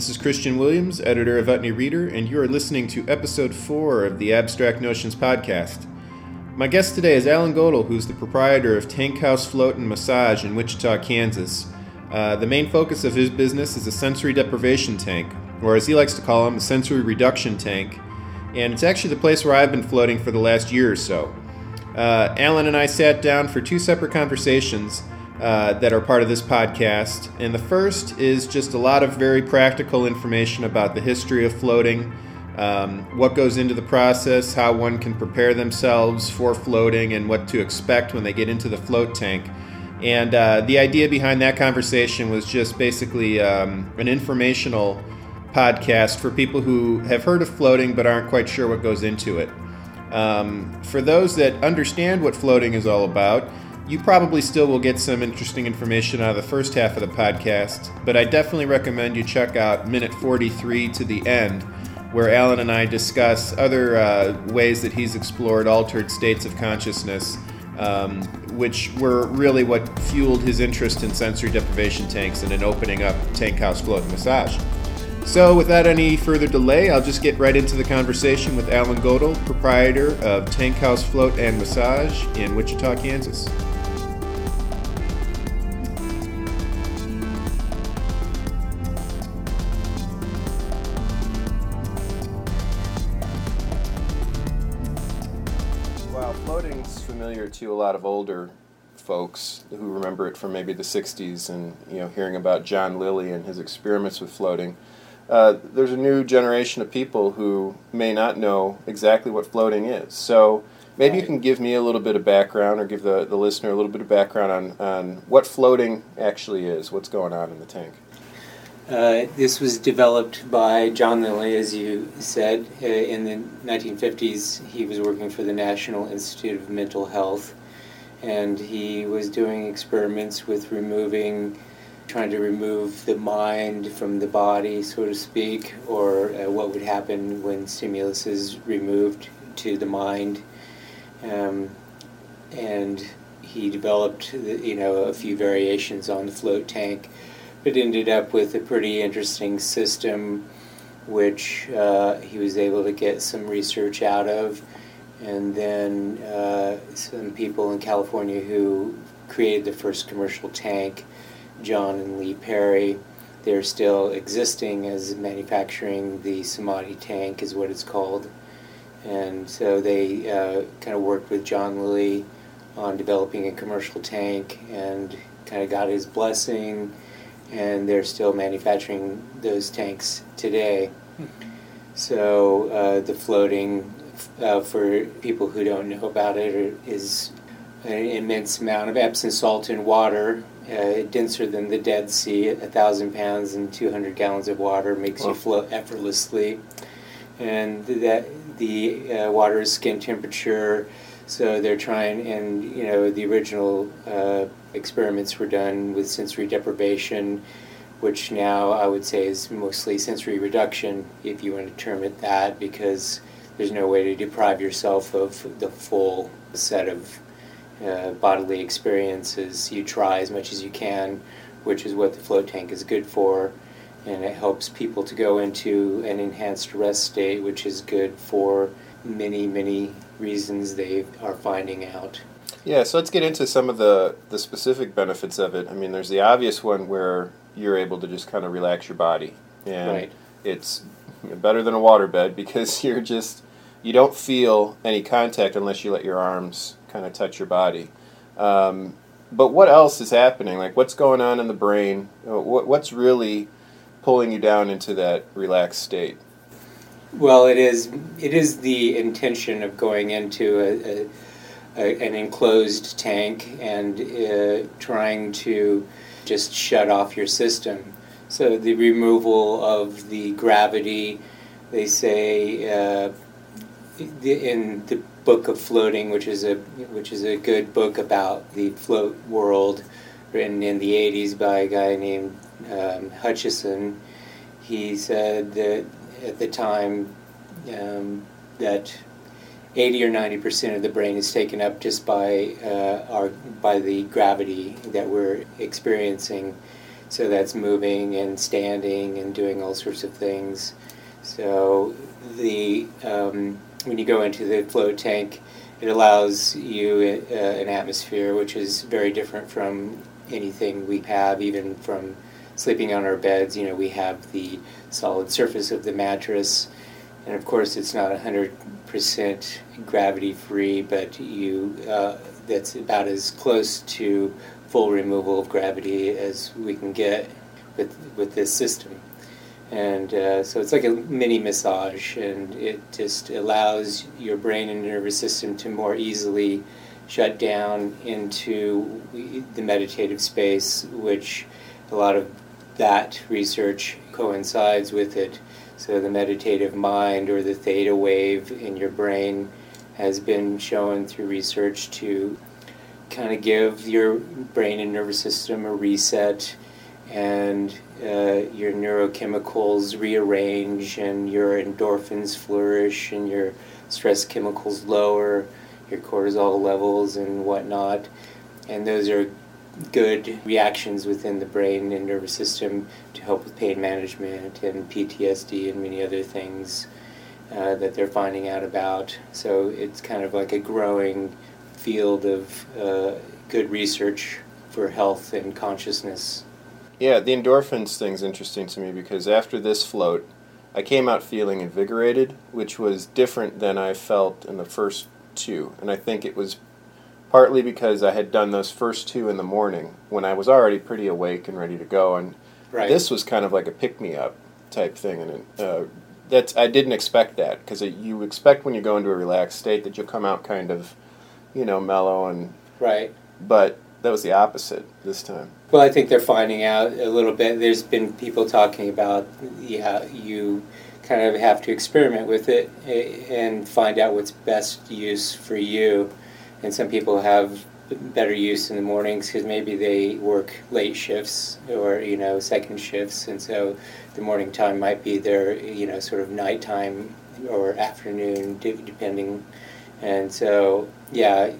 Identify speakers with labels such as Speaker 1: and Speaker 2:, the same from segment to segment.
Speaker 1: This is Christian Williams, editor of Utne Reader, and you are listening to episode 4 of the Abstract Notions podcast. My guest today is Alan Godel, who's the proprietor of Tank House Float and Massage in Wichita, Kansas. Uh, the main focus of his business is a sensory deprivation tank, or as he likes to call them, a sensory reduction tank, and it's actually the place where I've been floating for the last year or so. Uh, Alan and I sat down for two separate conversations uh, that are part of this podcast. And the first is just a lot of very practical information about the history of floating, um, what goes into the process, how one can prepare themselves for floating, and what to expect when they get into the float tank. And uh, the idea behind that conversation was just basically um, an informational podcast for people who have heard of floating but aren't quite sure what goes into it. Um, for those that understand what floating is all about, you probably still will get some interesting information out of the first half of the podcast, but I definitely recommend you check out minute 43 to the end, where Alan and I discuss other uh, ways that he's explored altered states of consciousness, um, which were really what fueled his interest in sensory deprivation tanks and in opening up Tank House Float Massage. So, without any further delay, I'll just get right into the conversation with Alan Godel, proprietor of Tank House Float and Massage in Wichita, Kansas. Wow, floating's familiar to a lot of older folks who remember it from maybe the 60s and you know hearing about John Lilly and his experiments with floating. Uh, there's a new generation of people who may not know exactly what floating is. So maybe you can give me a little bit of background or give the, the listener a little bit of background on, on what floating actually is, what's going on in the tank.
Speaker 2: Uh, this was developed by John Lilly, as you said, uh, in the 1950s. He was working for the National Institute of Mental Health, and he was doing experiments with removing, trying to remove the mind from the body, so to speak, or uh, what would happen when stimulus is removed to the mind. Um, and he developed, you know, a few variations on the float tank but ended up with a pretty interesting system which uh, he was able to get some research out of. And then uh, some people in california who created the first commercial tank john and lee perry they're still existing as manufacturing the samadhi tank is what it's called. And so they uh, kind of worked with john lilly on developing a commercial tank and kind of got his blessing and they're still manufacturing those tanks today. So uh, the floating, uh, for people who don't know about it, is an immense amount of Epsom salt in water, uh, denser than the Dead Sea. A thousand pounds and 200 gallons of water makes
Speaker 1: Wow.
Speaker 2: you float effortlessly, and that the uh, water is skin temperature. So they're trying, and you know, the original uh, experiments were done with sensory deprivation, which now I would say is mostly sensory reduction, if you want to term it that, because there's no way to deprive yourself of the full set of uh, bodily experiences. You try as much as you can, which is what the float tank is good for, and it helps people to go into an enhanced rest state, which is good for many, many reasons they are finding out.
Speaker 1: Yeah, so let's get into some of the, the specific benefits of it. I mean, there's the obvious one where you're able to just kind of relax your body. And
Speaker 2: Right.
Speaker 1: it's better than a waterbed because you're just, you don't feel any contact unless you let your arms kind of touch your body. Um, but what else is happening? Like, what's going on in the brain? Uh, What, what's really pulling you down into that relaxed state?
Speaker 2: Well, it is. It is the intention of going into a, a, a, an enclosed tank and uh, trying to just shut off your system. So the removal of the gravity, they say uh, in the book of floating, which is a which is a good book about the float world, written in the '80s by a guy named um, Hutchison. He said that at the time um, that 80 or 90 percent of the brain is taken up just by uh, our by the gravity that we're experiencing. So that's moving and standing and doing all sorts of things. So the um, when you go into the float tank, it allows you uh, an atmosphere which is very different from anything we have, even from sleeping on our beds. You know, we have the solid surface of the mattress, and of course, it's not 100% gravity free, but you uh, that's about as close to full removal of gravity as we can get with with this system. And uh, so it's like a mini massage, and it just allows your brain and nervous system to more easily shut down into the meditative space, which a lot of that research coincides with it. So the meditative mind or the theta wave in your brain has been shown through research to kind of give your brain and nervous system a reset and uh, your neurochemicals rearrange and your endorphins flourish and your stress chemicals lower, your cortisol levels and whatnot. And those are good reactions within the brain and nervous system to help with pain management and PTSD and many other things uh, that they're finding out about. So it's kind of like a growing field of uh, good research for health and consciousness.
Speaker 1: Yeah, the endorphins thing's interesting to me because after this float, I came out feeling invigorated, which was different than I felt in the first two. And I think it was partly because I had done those first two in the morning when I was already pretty awake and ready to go. And right. this was kind of like a pick me up type thing. And uh, that's I didn't expect that because you expect when you go into a relaxed state that you'll come out kind of, you know, mellow and.
Speaker 2: Right.
Speaker 1: But that was the opposite this time.
Speaker 2: Well, I think they're finding out a little bit. There's been people talking about, yeah, you kind of have to experiment with it and find out what's best use for you. And some people have better use in the mornings because maybe they work late shifts or you know second shifts, and so the morning time might be their you know sort of nighttime or afternoon, depending. And so, yeah,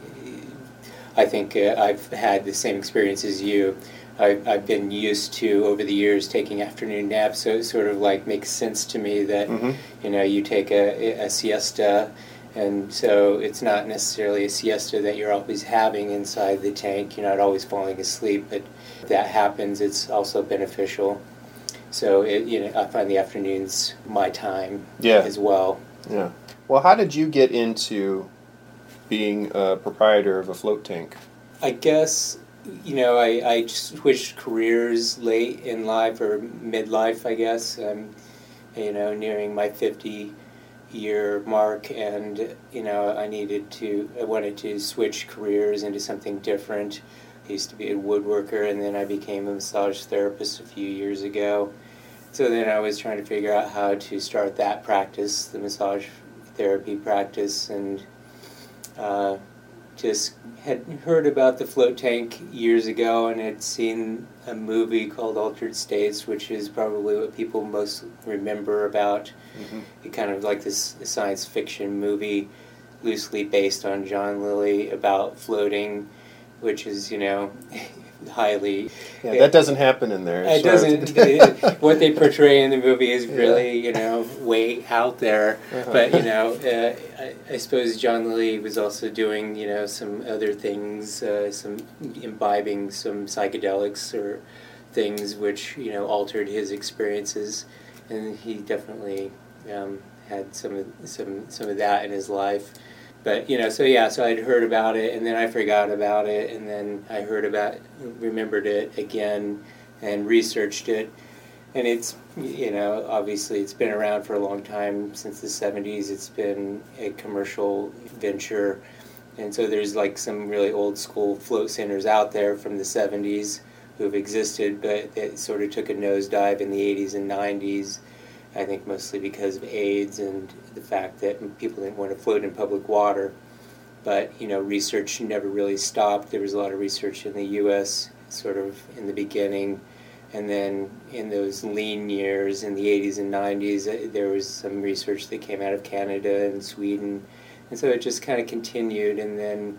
Speaker 2: I think uh, I've had the same experience as you. I've, I've been used to over the years taking afternoon naps, so it sort of like makes sense to me that mm-hmm. you know you take a, a siesta, and so it's not necessarily a siesta that you're always having inside the tank. You're not always falling asleep, but if that happens, it's also beneficial. So it, you know, I find the afternoons my time
Speaker 1: yeah.
Speaker 2: as well.
Speaker 1: Yeah. Well, how did you get into being a proprietor of a float tank?
Speaker 2: I guess you know I, I switched careers late in life or midlife. I guess I'm you know nearing my fifty year mark, and you know I needed to I wanted to switch careers into something different. I used to be a woodworker, and then I became a massage therapist a few years ago. So then I was trying to figure out how to start that practice, the massage therapy practice, and uh, just had heard about the float tank years ago and had seen a movie called Altered States, which is probably what people most remember about. Mm-hmm. It kind of like this science fiction movie, loosely based on John Lilly about floating, which is you know highly.
Speaker 1: Yeah, that doesn't happen in there.
Speaker 2: It doesn't. what they portray in the movie is really, yeah. you know, way out there. Uh-huh. But you know, uh, I, I, suppose John Lilly was also doing, you know, some other things, uh, some imbibing some psychedelics or things which you know altered his experiences, and he definitely um, had some of some some of that in his life but you know, so yeah, so I'd heard about it, and then I forgot about it, and then I heard about, remembered it again, and researched it, and it's you know, obviously it's been around for a long time since the '70s. It's been a commercial venture, and so there's like some really old school float centers out there from the '70s who have existed, but it sort of took a nosedive in the '80s and '90s I think mostly because of AIDS and the fact that people didn't want to float in public water. But you know, research never really stopped. There was a lot of research in the U.S. sort of in the beginning, and then in those lean years in the 80s and 90s, uh, there was some research that came out of Canada and Sweden, and so it just kind of continued. And then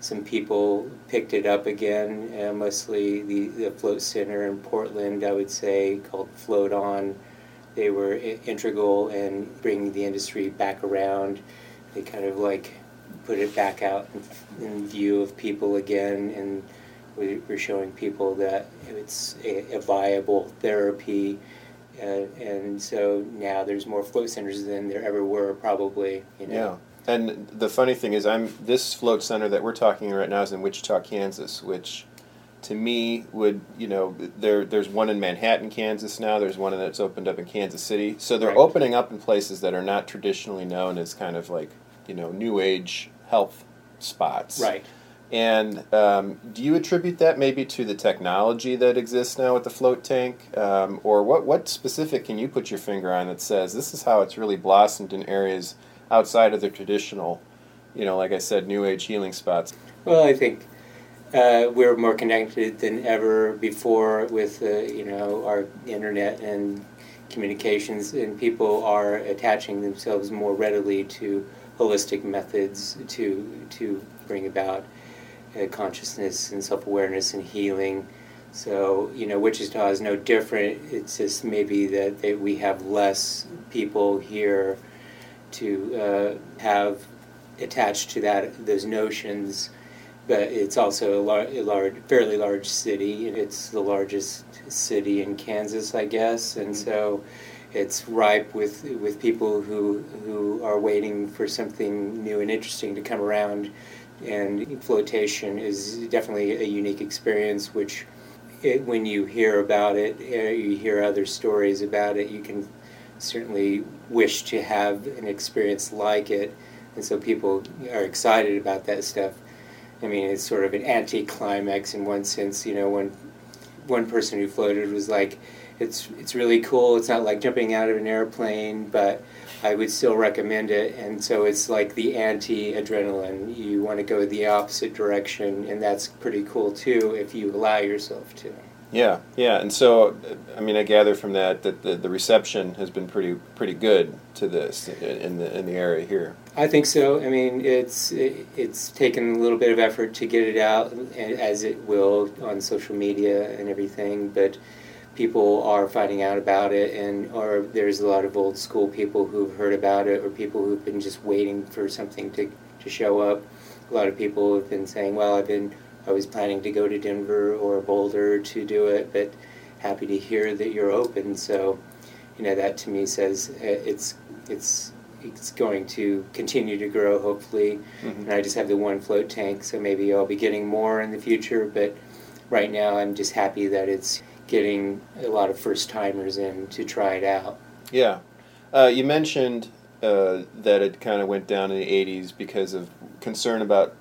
Speaker 2: some people picked it up again, uh, mostly the, the float center in Portland, I would say, called Float On. They were integral in bringing the industry back around. They kind of like put it back out in, in view of people again, and we, we're showing people that it's a, a viable therapy. Uh, and so now there's more float centers than there ever were, probably. You know.
Speaker 1: Yeah. And the funny thing is, I'm this float center that we're talking right now is in Wichita, Kansas, which to me would you know there there's one in Manhattan, Kansas now. There's one that's opened up in Kansas City. So they're
Speaker 2: Right.
Speaker 1: opening up in places that are not traditionally known as kind of like you know new age health spots.
Speaker 2: Right.
Speaker 1: And um, do you attribute that maybe to the technology that exists now with the float tank, um, or what? What specific can you put your finger on that says this is how it's really blossomed in areas outside of the traditional, you know, like I said, new age healing spots?
Speaker 2: Well, I think uh, we're more connected than ever before with uh, you know our internet and communications, and people are attaching themselves more readily to holistic methods to to bring about uh, consciousness and self awareness and healing. So you know, Wichita is no different. It's just maybe that they, we have less people here to uh, have attached to that those notions but it's also a, lar- a large, fairly large city. It's the largest city in Kansas, I guess, and so it's ripe with with people who who are waiting for something new and interesting to come around. And flotation is definitely a unique experience, which. It, when you hear about it, uh, you hear other stories about it, you can certainly wish to have an experience like it. And so people are excited about that stuff. I mean, it's sort of an anti-climax in one sense. You know, when one person who floated was like, "It's it's really cool. It's not like jumping out of an airplane, but I would still recommend it." And so it's like the anti-adrenaline. You want to go the opposite direction, and that's pretty cool too if you allow yourself to.
Speaker 1: Yeah, yeah, and so I mean, I gather from that that the, the reception has been pretty pretty good to this in the in the area here.
Speaker 2: I think so. I mean, it's it's taken a little bit of effort to get it out, as it will on social media and everything. But people are finding out about it, and or there's a lot of old school people who've heard about it, or people who've been just waiting for something to to show up. A lot of people have been saying, "Well, I've been I was planning to go to Denver or Boulder to do it, but happy to hear that you're open." So, you know, that to me says uh, it's it's it's going to continue to grow, hopefully.
Speaker 1: Mhm.
Speaker 2: And I just have the one float tank, so maybe I'll be getting more in the future. But right now, I'm just happy that it's getting a lot of first timers in to try it out.
Speaker 1: Yeah, uh, you mentioned uh, that it kind of went down in the '80s because of concern about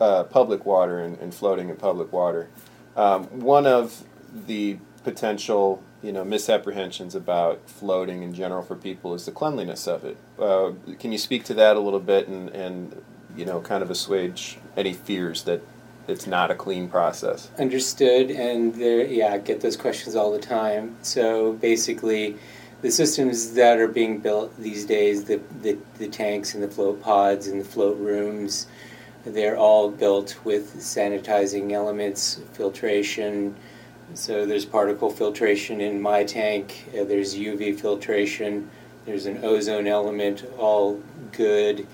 Speaker 1: uh, public water and, and floating in public water. Um, one of the potential, you know, misapprehensions about floating in general for people is the cleanliness of it. Uh, can you speak to that a little bit and, and you know, kind of assuage any fears that it's not a clean process?
Speaker 2: Understood, and there, yeah, I get those questions all the time. So basically, the systems that are being built these days, the, the, the tanks and the float pods and the float rooms, they're all built with sanitizing elements, filtration. So there's particle filtration in my tank, uh, there's UV filtration, there's an ozone element, all good.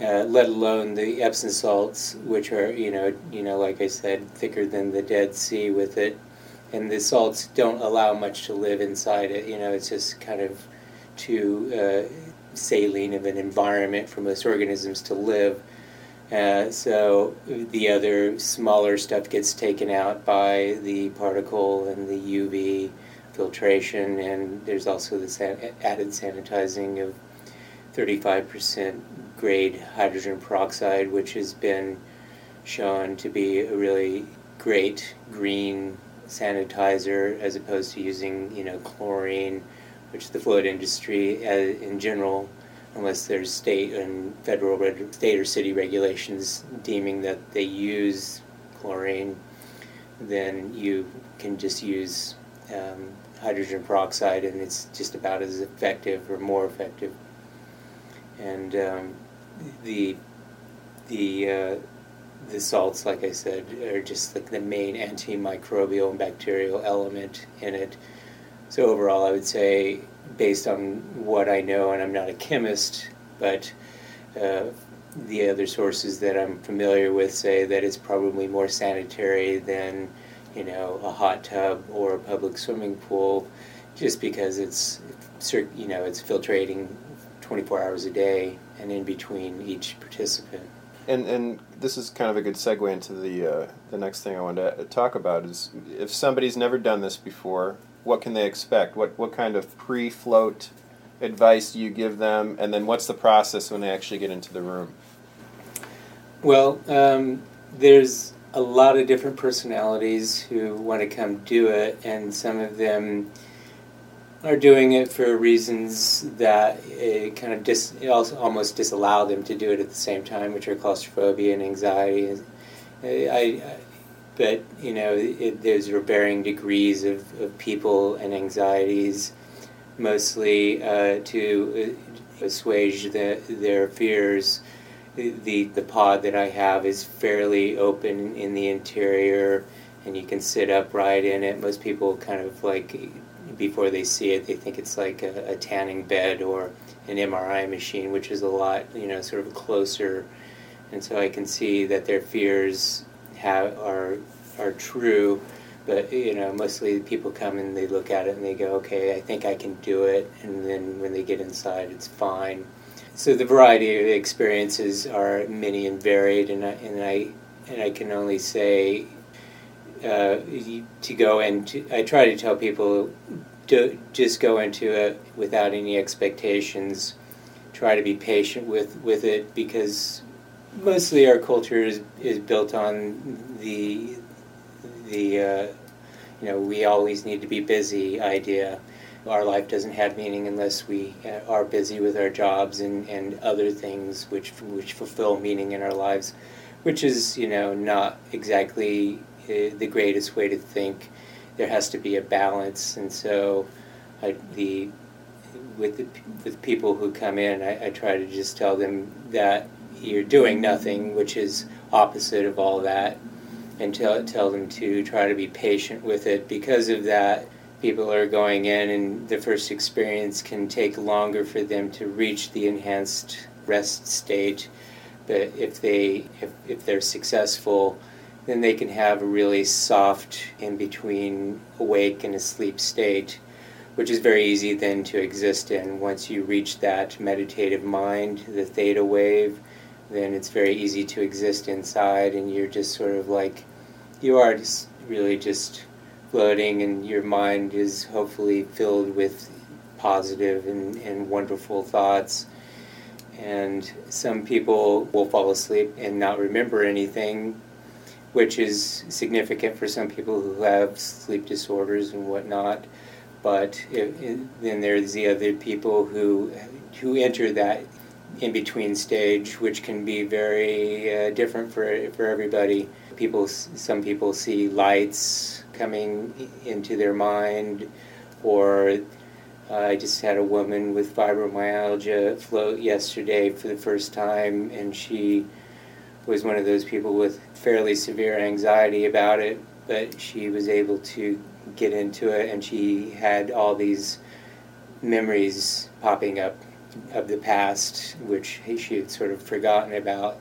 Speaker 2: Uh, let alone the Epsom salts, which are you know you know like I said, thicker than the Dead Sea with it, and the salts don't allow much to live inside it. You know, it's just kind of too uh, saline of an environment for most organisms to live. Uh, so the other smaller stuff gets taken out by the particle and the UV filtration, and there's also the san- added sanitizing of 35% grade hydrogen peroxide, which has been shown to be a really great green sanitizer as opposed to using, you know, chlorine, which the float industry uh, in general, unless there's state and federal, reg- state or city regulations deeming that they use chlorine, then you can just use um, hydrogen peroxide and it's just about as effective or more effective and um, the the uh, the salts, like I said, are just like the main antimicrobial and bacterial element in it. So overall, I would say, based on what I know, and I'm not a chemist, but uh, the other sources that I'm familiar with say that it's probably more sanitary than, you know, a hot tub or a public swimming pool, just because it's, you know, it's filtrating 24 hours a day and in between each participant.
Speaker 1: And and this is kind of a good segue into the uh, the next thing I wanted to talk about is if somebody's never done this before, what can they expect? What what kind of pre-float advice do you give them, and then what's the process when they actually get into the room?
Speaker 2: Well, um, there's a lot of different personalities who want to come do it, and some of them are doing it for reasons that it kind of dis, almost disallow them to do it at the same time, which are claustrophobia and anxiety. I but you know, it, there's varying degrees of, of people and anxieties, mostly uh, to assuage the, their fears. The, the pod that I have is fairly open in the interior, and you can sit upright in it. Most people kind of like before they see it, they think it's like a, a, tanning bed or an MRI machine, which is a lot, you know, sort of closer. And so I can see that their fears have are are true, but you know, mostly people come and they look at it and they go, okay, I think I can do it, and then when they get inside, it's fine. So the variety of experiences are many and varied, and I and I and I can only say uh, to go into. I try to tell people, to just go into it without any expectations. Try to be patient with with it because mostly our culture is is built on the the uh, you know we always need to be busy idea. Our life doesn't have meaning unless we uh, are busy with our jobs and, and other things which which fulfill meaning in our lives, which is you know not exactly the greatest way to think. There has to be a balance, and so I, the with the, with people who come in, I, I try to just tell them that you're doing nothing, which is opposite of all that, and tell tell them to try to be patient with it. Because of that, people are going in, and the first experience can take longer for them to reach the enhanced rest state. But if they if, if they're successful then they can have a really soft in between awake and asleep state, which is very easy then to exist in. Once you reach that meditative mind, the theta wave, then it's very easy to exist inside, and you're just sort of like, you are just really just floating, and your mind is hopefully filled with positive and, and wonderful thoughts. And some people will fall asleep and not remember anything which is significant for some people who have sleep disorders and whatnot. But it, it, then there's the other people who who enter that in between stage, which can be very uh, different for for everybody. People, some people see lights coming into their mind, or uh, I just had a woman with fibromyalgia float yesterday for the first time, and she was one of those people with fairly severe anxiety about it, but she was able to get into it and she had all these memories popping up of the past, which she had sort of forgotten about.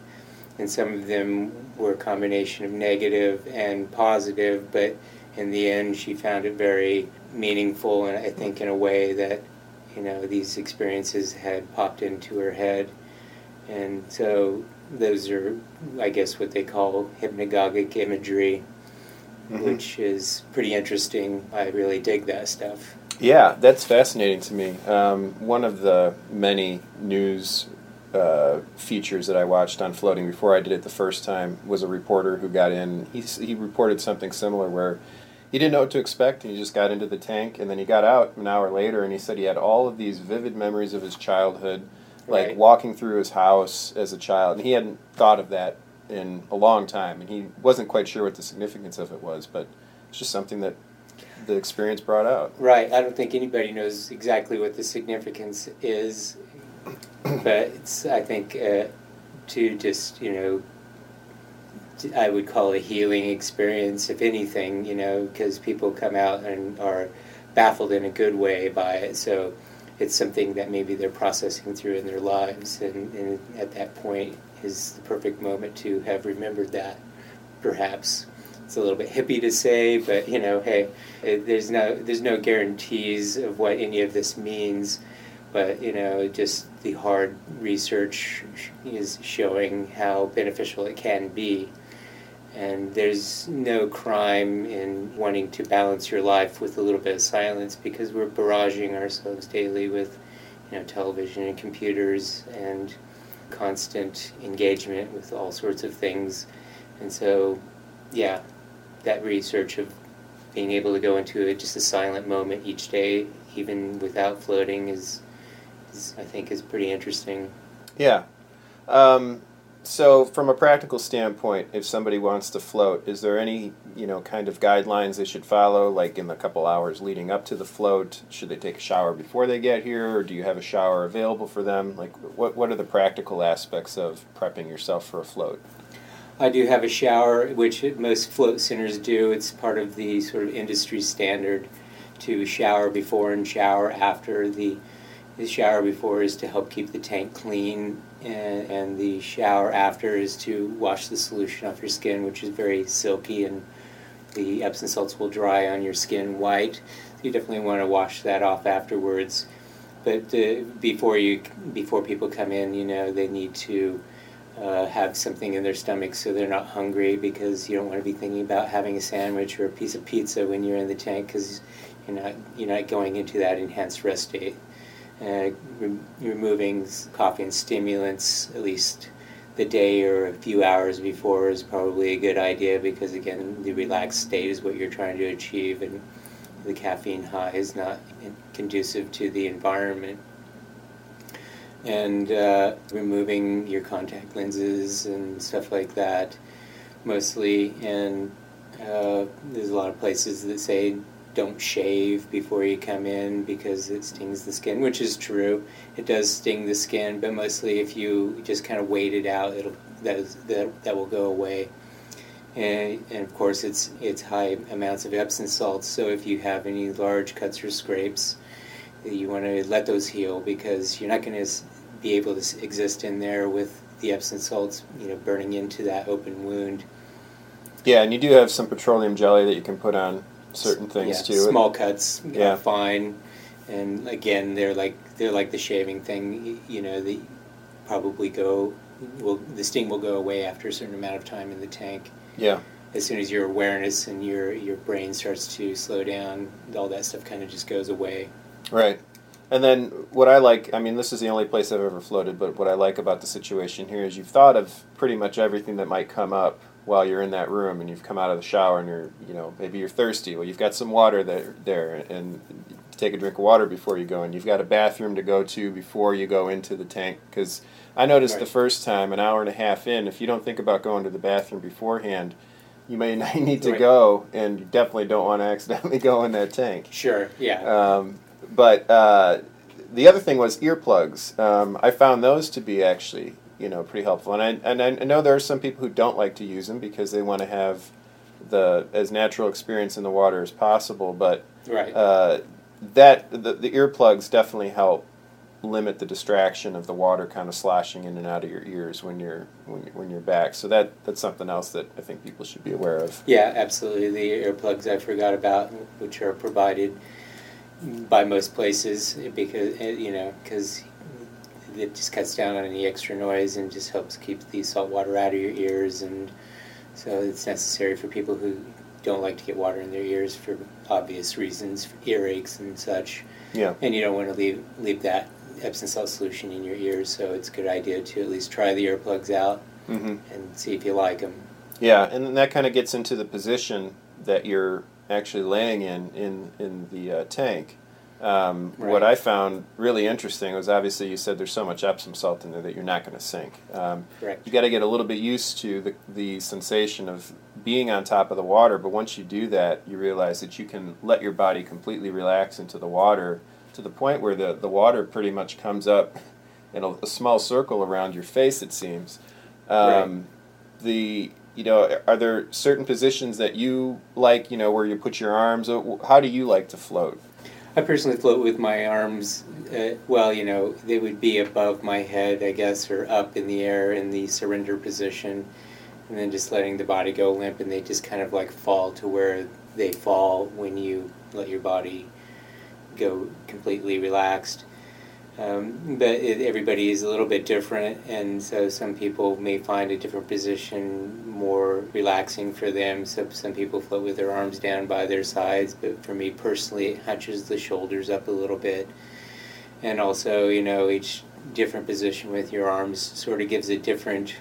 Speaker 2: And some of them were a combination of negative and positive, but in the end, she found it very meaningful, and I think in a way that, you know, these experiences had popped into her head. And so those are, I guess, what they call hypnagogic imagery, mm-hmm. which is pretty interesting. I really dig that stuff.
Speaker 1: Yeah, that's fascinating to me. Um, one of the many news uh, features that I watched on floating before I did it the first time was a reporter who got in. He, he reported something similar where he didn't know what to expect and he just got into the tank and then he got out an hour later and he said he had all of these vivid memories of his childhood like right. walking through his house as a child, and he hadn't thought of that in a long time, and he wasn't quite sure what the significance of it was, but it's just something that the experience brought out.
Speaker 2: Right. I don't think anybody knows exactly what the significance is, but it's I think uh, to just you know I would call a healing experience, if anything, you know, because people come out and are baffled in a good way by it. So it's something that maybe they're processing through in their lives, and, and at that point is the perfect moment to have remembered that, perhaps. It's a little bit hippie to say, but you know, hey, it, there's no there's no guarantees of what any of this means, but you know, just the hard research is showing how beneficial it can be. And there's no crime in wanting to balance your life with a little bit of silence because we're barraging ourselves daily with, you know, television and computers and constant engagement with all sorts of things. And so, yeah, that research of being able to go into just a silent moment each day, even without floating, is, is I think, is pretty interesting.
Speaker 1: Yeah. Um, so, from a practical standpoint, if somebody wants to float, is there any you know kind of guidelines they should follow? Like in the couple hours leading up to the float, should they take a shower before they get here, or do you have a shower available for them? Like, what what are the practical aspects of prepping yourself for a float?
Speaker 2: I do have a shower, which most float centers do. It's part of the sort of industry standard to shower before and shower after. The, the shower before is to help keep the tank clean and, and the shower after is to wash the solution off your skin, which is very silky, and the Epsom salts will dry on your skin white. You definitely want to wash that off afterwards. But uh, before you, before people come in, you know, they need to uh, have something in their stomach so they're not hungry because you don't want to be thinking about having a sandwich or a piece of pizza when you're in the tank because you're not you're not going into that enhanced rest state. Uh, re- removing coffee and stimulants at least the day or a few hours before is probably a good idea because again the relaxed state is what you're trying to achieve and the caffeine high is not conducive to the environment and uh, removing your contact lenses and stuff like that mostly and uh, there's a lot of places that say don't shave before you come in because it stings the skin, which is true. It does sting the skin, but mostly if you just kind of wait it out, it'll that that, that will go away. And, and of course, it's it's high amounts of Epsom salts. So if you have any large cuts or scrapes, you want to let those heal because you're not going to be able to exist in there with the Epsom salts, you know, burning into that open wound.
Speaker 1: Yeah, and you do have some petroleum jelly that you can put on certain things
Speaker 2: yeah,
Speaker 1: too.
Speaker 2: Small cuts,
Speaker 1: Yeah.
Speaker 2: yeah, fine. And again, they're like they're like the shaving thing. You know, they probably go. Will the sting will go away after a certain amount of time in the tank.
Speaker 1: Yeah,
Speaker 2: As soon as your awareness and your your brain starts to slow down, all that stuff kind of just goes away.
Speaker 1: right. And then what I like, I mean, this is the only place I've ever floated, but what I like about the situation here is you've thought of pretty much everything that might come up while you're in that room and you've come out of the shower and you're, you know, maybe you're thirsty. Well, you've got some water there, there and take a drink of water before you go in. You've got a bathroom to go to before you go into the tank because I noticed the first time, an hour and a half in, if you don't think about going to the bathroom beforehand, you may need to
Speaker 2: Right.
Speaker 1: go, and you definitely don't want to accidentally go in that tank.
Speaker 2: Sure, yeah,
Speaker 1: Um, but uh, the other thing was earplugs. Um, I found those to be actually, you know, pretty helpful. And I and I know there are some people who don't like to use them because they want to have the as natural experience in the water as possible. But
Speaker 2: right.
Speaker 1: uh, that the, the earplugs definitely help limit the distraction of the water kind of sloshing in and out of your ears when you're when, you're- when you're back. So that that's something else that I think people should be aware of.
Speaker 2: Yeah, absolutely. The earplugs I forgot about, which are provided by most places, because eh, you know, because it just cuts down on any extra noise and just helps keep the salt water out of your ears, and so it's necessary for people who don't like to get water in their ears for obvious reasons, for earaches and such.
Speaker 1: Yeah.
Speaker 2: And you don't want to leave leave that Epsom salt solution in your ears, so it's a good idea to at least try the earplugs out
Speaker 1: hmm
Speaker 2: and see if you like them.
Speaker 1: Yeah, and then that kind of gets into the position that you're actually laying in in in the uh, tank. Um, What I found really interesting was obviously you said there's so much Epsom salt in there that you're not going to sink. Um,
Speaker 2: Correct.
Speaker 1: you got to get a little bit used to the the sensation of being on top of the water, but once you do that, you realize that you can let your body completely relax into the water to the point where the the water pretty much comes up in a, a small circle around your face. It seems. Um, the you know, are there certain positions that you like? You know, where you put your arms. How do you like to float?
Speaker 2: I personally float with my arms. Uh, well, you know, they would be above my head, I guess, or up in the air in the surrender position, and then just letting the body go limp, and they just kind of like fall to where they fall when you let your body go completely relaxed. Um, but it, everybody is a little bit different, and so some people may find a different position more relaxing for them. So some people float with their arms down by their sides, but for me personally, it hunches the shoulders up a little bit. And also, you know, each different position with your arms sort of gives a different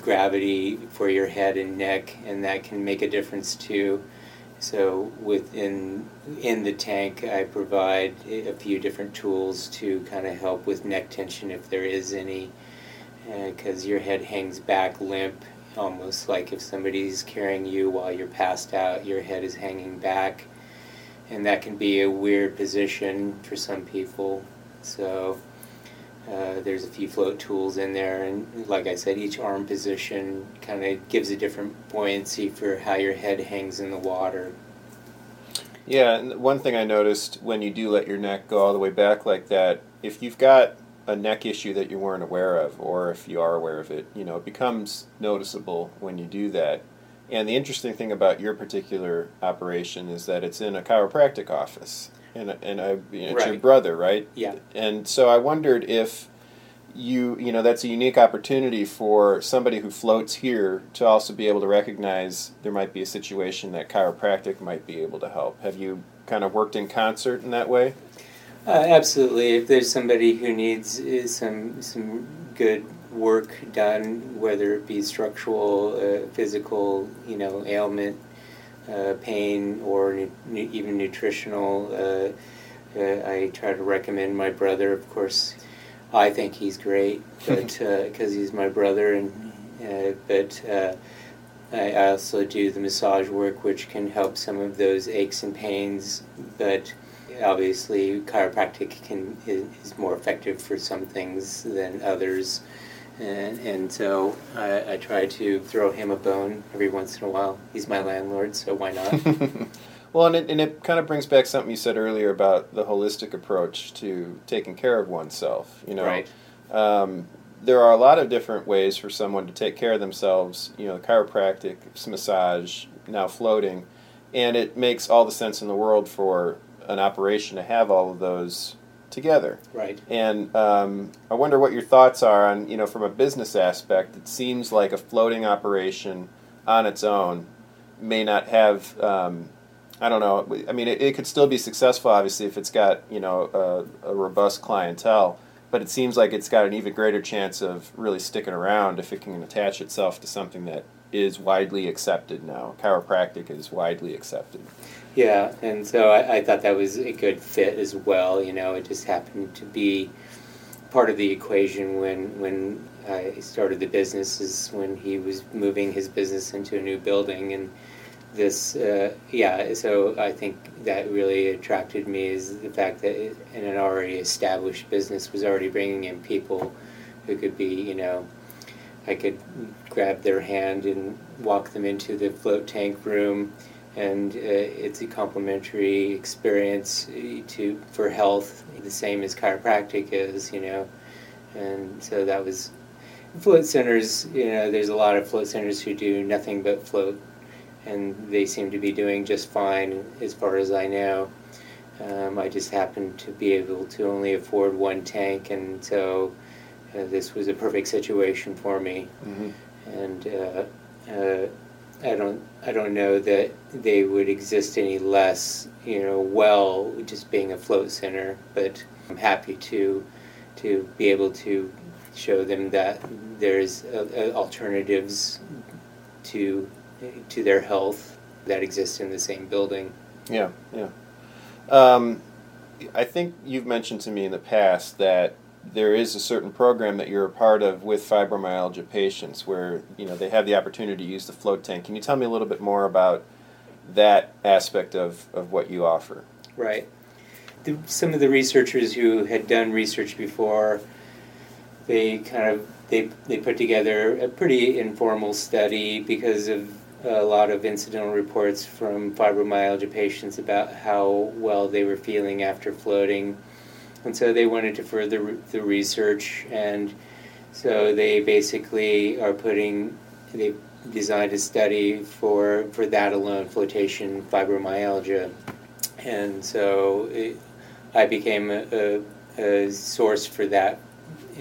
Speaker 2: gravity for your head and neck, and that can make a difference too. So within in the tank, I provide a few different tools to kind of help with neck tension if there is any, because uh, your head hangs back limp, almost like if somebody's carrying you while you're passed out, your head is hanging back, and that can be a weird position for some people. So uh, there's a few float tools in there, and like I said, each arm position kind of gives a different buoyancy for how your head hangs in the water.
Speaker 1: Yeah, and one thing I noticed when you do let your neck go all the way back like that, if you've got a neck issue that you weren't aware of, or if you are aware of it, you know, it becomes noticeable when you do that. And the interesting thing about your particular operation is that it's in a chiropractic office and and I, it's right. your brother, right?
Speaker 2: Yeah.
Speaker 1: And so I wondered if you you know that's a unique opportunity for somebody who floats here to also be able to recognize there might be a situation that chiropractic might be able to help. Have you kind of worked in concert in that way?
Speaker 2: Uh, absolutely. If there's somebody who needs uh, some some good work done, whether it be structural, uh, physical, you know, ailment, uh, pain or nu- nu- even nutritional. Uh, uh, I try to recommend my brother. Of course, I think he's great, but because he's my brother, and but. I also do the massage work, which can help some of those aches and pains. But obviously, chiropractic can is more effective for some things than others. And, and so I, I, try to throw him a bone every once in a while. He's my landlord, so why not?
Speaker 1: well, and it, and it kind of brings back something you said earlier about the holistic approach to taking care of oneself. You know,
Speaker 2: right.
Speaker 1: Um, there are a lot of different ways for someone to take care of themselves. You know, chiropractic, massage, now floating, and it makes all the sense in the world for an operation to have all of those together.
Speaker 2: Right.
Speaker 1: And um, I wonder what your thoughts are on, you know, from a business aspect, it seems like a floating operation on its own may not have, um, I don't know, I mean, it, it, could still be successful, obviously, if it's got, you know, a, a robust clientele. But it seems like it's got an even greater chance of really sticking around if it can attach itself to something that is widely accepted now. Chiropractic is widely accepted.
Speaker 2: Yeah, and so I, I, thought that was a good fit as well. You know, it just happened to be part of the equation when when I started the business is when he was moving his business into a new building and this uh, yeah so I think that really attracted me is the fact that it, in an already established business was already bringing in people who could be you know I could grab their hand and walk them into the float tank room and uh, it's a complementary experience uh, to for health, the same as chiropractic is, you know, and so that was float centers. You know, there's a lot of float centers who do nothing but float, and they seem to be doing just fine as far as I know. Um, I just happened to be able to only afford one tank, and so uh, this was a perfect situation for me. Mm-hmm. And uh, uh I don't I don't know that they would exist any less, you know, well just being a float center, but I'm happy to to be able to show them that there's uh, uh, alternatives to to their health that exist in the same building.
Speaker 1: Yeah, yeah. Um, I think you've mentioned to me in the past that there is a certain program that you're a part of with fibromyalgia patients where you know they have the opportunity to use the float tank. Can you tell me a little bit more about that aspect of, of what you offer?
Speaker 2: Right. The, some of the researchers who had done research before, they kind of they they put together a pretty informal study because of a lot of incidental reports from fibromyalgia patients about how well they were feeling after floating, and so they wanted to further the research, and so they basically are putting they designed a study for for that alone flotation fibromyalgia, and so it, I became a, a, a source for that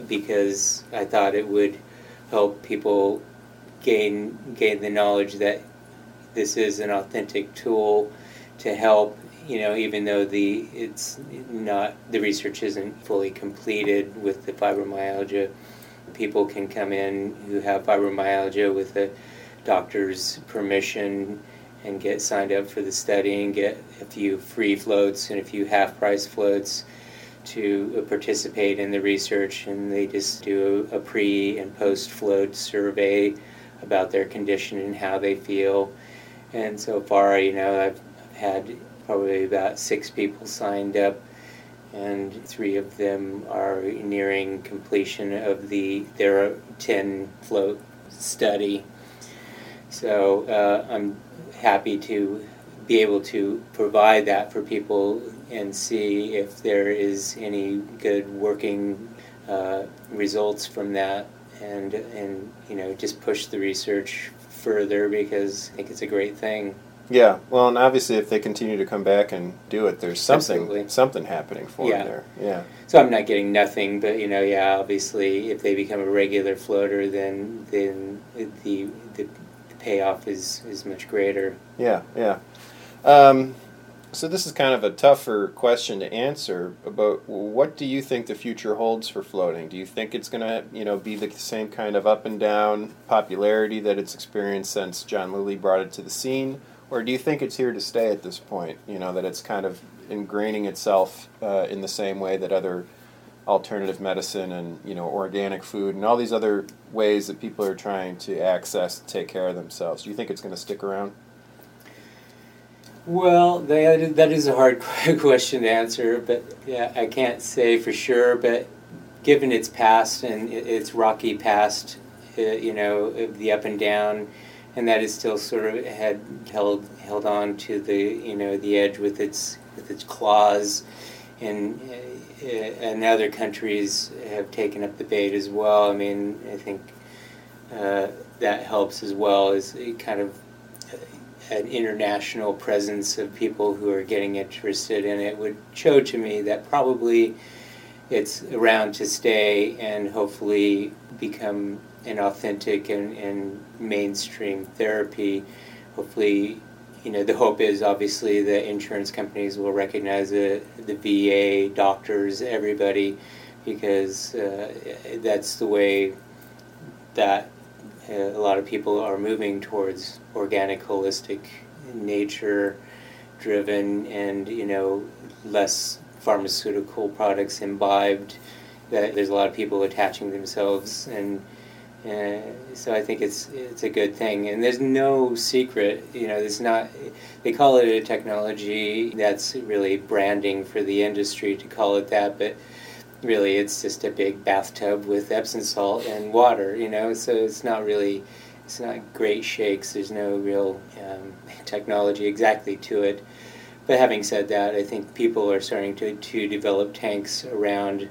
Speaker 2: because I thought it would help people gain gain the knowledge that this is an authentic tool to help you know even though the it's not the research isn't fully completed with the fibromyalgia people can come in who have fibromyalgia with a doctor's permission and get signed up for the study and get a few free floats and a few half price floats to participate in the research. And they just do a, pre and post float survey about their condition and how they feel. And so far you know i've had probably about six people signed up and three of them are nearing completion of the their 10 float study so uh, i'm happy to be able to provide that for people and see if there is any good working uh, results from that and and you know just push the research further because I think it's a great thing.
Speaker 1: Yeah, well, and obviously, if they continue to come back and do it, there's something Absolutely. something happening for yeah. them there. Yeah.
Speaker 2: So I'm not getting nothing, but you know, yeah, obviously, if they become a regular floater, then then the the, the payoff is is much greater.
Speaker 1: Yeah, yeah. Um, so this is kind of a tougher question to answer. But what do you think the future holds for floating? Do you think it's going to, you know, be the same kind of up and down popularity that it's experienced since John Lilly brought it to the scene, or do you think it's here to stay at this point? You know, that it's kind of ingraining itself uh, in the same way that other alternative medicine and you know organic food and all these other ways that people are trying to access take care of themselves. Do you think it's going to stick around?
Speaker 2: Well, that, that is a hard question to answer, but yeah, I can't say for sure. But given its past and its rocky past, uh, you know, the up and down, and that is still sort of had held held on to the you know the edge with its with its claws, and uh, and other countries have taken up the bait as well. I mean, I think uh, that helps as well as kind of an international presence of people who are getting interested in it would show to me that probably it's around to stay and hopefully become an authentic and, and mainstream therapy. Hopefully, you know, the hope is obviously the insurance companies will recognize it, the VA, doctors, everybody, because uh, that's the way that uh, a lot of people are moving towards organic, holistic, nature driven, and you know less pharmaceutical products imbibed. That there's a lot of people attaching themselves, and uh, so I think it's it's a good thing. And there's no secret, you know. There's not. They call it a technology. That's really branding for the industry to call it that, but really it's just a big bathtub with Epsom salt and water, you know. So it's not really, it's not great shakes. There's no real um, technology exactly to it. But having said that, I think people are starting to, to develop tanks around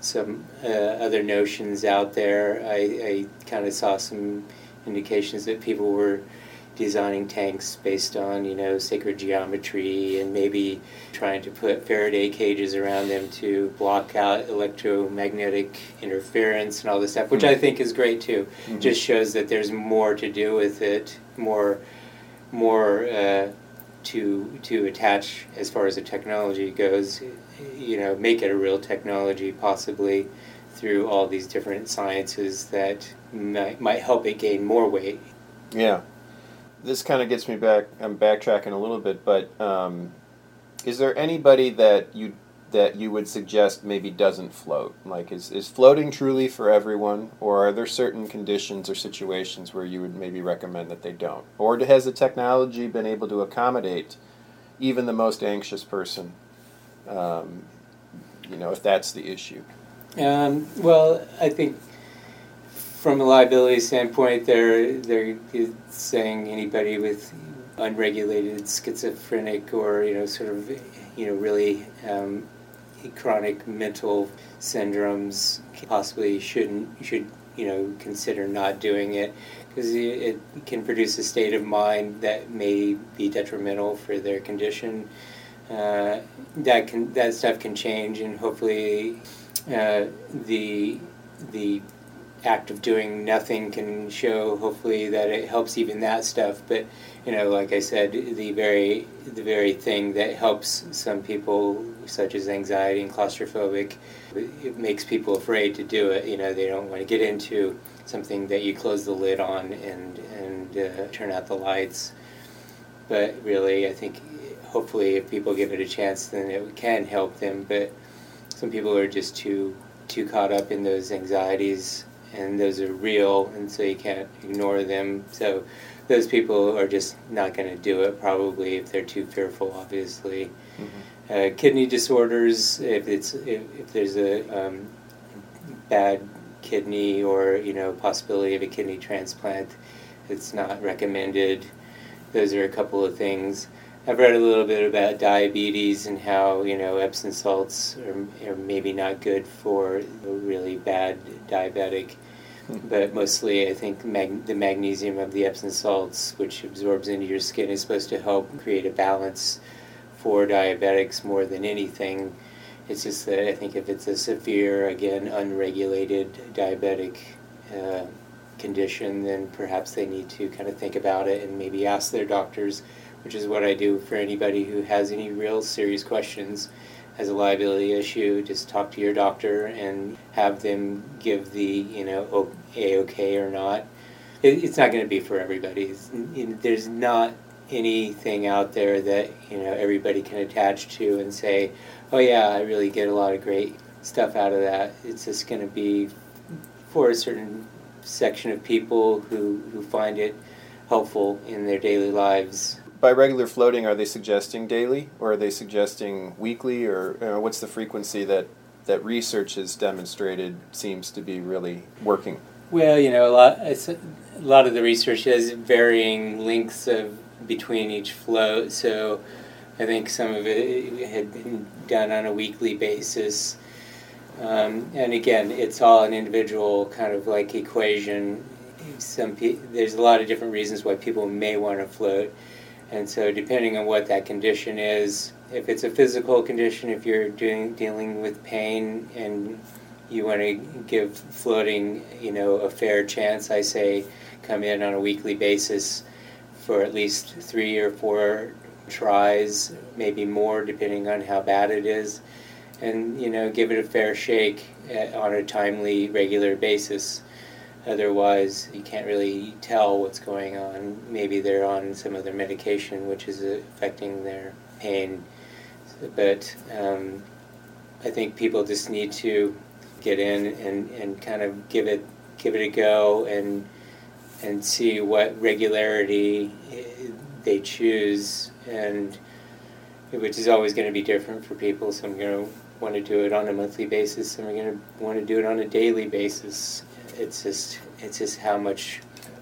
Speaker 2: some uh, other notions out there. I, I kind of saw some indications that people were designing tanks based on you know sacred geometry and maybe trying to put Faraday cages around them to block out electromagnetic interference and all this stuff, which mm-hmm. I think is great too. Mm-hmm. Just shows that there's more to do with it, more more uh, to to attach as far as the technology goes. You know, make it a real technology, possibly through all these different sciences that might, might help it gain more weight.
Speaker 1: Yeah this kind of gets me back. I'm backtracking a little bit, but um, is there anybody that you that you would suggest maybe doesn't float? Like, is is floating truly for everyone, or are there certain conditions or situations where you would maybe recommend that they don't? Or has the technology been able to accommodate even the most anxious person? Um, you know, if that's the issue.
Speaker 2: Um, well, I think from a liability standpoint, they're they're saying anybody with unregulated schizophrenic or you know sort of you know really um, chronic mental syndromes possibly shouldn't should you know consider not doing it because it can produce a state of mind that may be detrimental for their condition. Uh, that can that stuff can change, and hopefully, uh, the the act of doing nothing can show hopefully that it helps even that stuff. But you know like i said the very the very thing that helps some people such as anxiety and claustrophobic it makes people afraid to do it. You know they don't want to get into something that you close the lid on and and uh, turn out the lights. But really i think hopefully if people give it a chance then it can help them but some people are just too too caught up in those anxieties and those are real, and so you can't ignore them. So those people are just not going to do it probably if they're too fearful. Obviously, mm-hmm. uh, kidney disorders. If it's if, if there's a um, bad kidney or you know possibility of a kidney transplant, it's not recommended. Those are a couple of things. I've read a little bit about diabetes and how you know Epsom salts are, are maybe not good for a really bad diabetic, hmm. but mostly I think mag- the magnesium of the Epsom salts, which absorbs into your skin, is supposed to help create a balance for diabetics more than anything. It's just that I think if it's a severe, again, unregulated diabetic uh, condition, then perhaps they need to kind of think about it and maybe ask their doctors which is what I do for anybody who has any real serious questions has a liability issue, just talk to your doctor and have them give the, you know, a okay or not. It, it's not going to be for everybody. there's not anything out there that, you know, everybody can attach to and say, oh yeah, I really get a lot of great stuff out of that. It's just going to be for a certain section of people who, who find it helpful in their daily lives
Speaker 1: by regular floating, are they suggesting daily, or are they suggesting weekly, or you know, what's the frequency that that research has demonstrated seems to be really working?
Speaker 2: Well, you know, a lot a lot of the research has varying lengths of between each float. So, I think some of it had been done on a weekly basis. Um, and again, it's all an individual kind of like equation. Some pe- there's a lot of different reasons why people may want to float and so, depending on what that condition is, if it's a physical condition, if you're doing dealing with pain and you want to give floating, you know, a fair chance, I say come in on a weekly basis for at least three or four tries, maybe more, depending on how bad it is, and you know, give it a fair shake eh, on a timely, regular basis. Otherwise, you can't really tell what's going on. Maybe they're on some other medication which is affecting their pain. But um, I think people just need to get in and, and kind of give it give it a go and and see what regularity eh, they choose and which is always going to be different for people. Some are going to want to do it on a monthly basis. Some are going to want to do it on a daily basis it's just it's just how much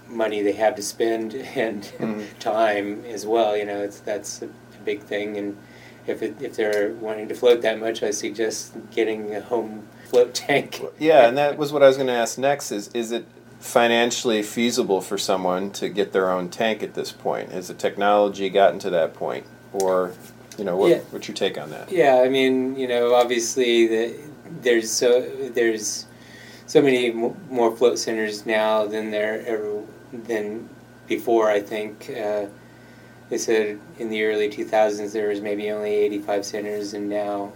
Speaker 2: money they have to spend and mm-hmm. time as well. You know, it's that's a big thing. And if it, if they're wanting to float that much, I suggest getting a home float tank.
Speaker 1: Yeah, and that was what I was going to ask next. Is is it financially feasible for someone to get their own tank at this point? Has the technology gotten to that point, or you know, what, yeah. what's your take on that?
Speaker 2: Yeah, I mean, you know, obviously the, there's so there's so many more float centers now than there ever than before. I think uh, they said in the early 2000s there was maybe only 85 centers, and now,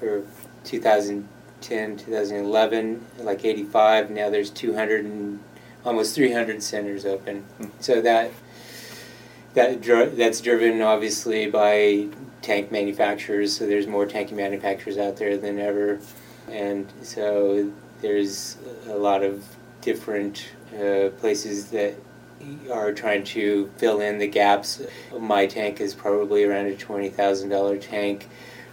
Speaker 2: or 2010, 2011, like 85. Now there's 200 and almost 300 centers open. Hmm. So that that that's driven obviously by tank manufacturers. So there's more tank manufacturers out there than ever, and so there's a lot of different uh, places that are trying to fill in the gaps. My tank is probably around a $20,000 tank,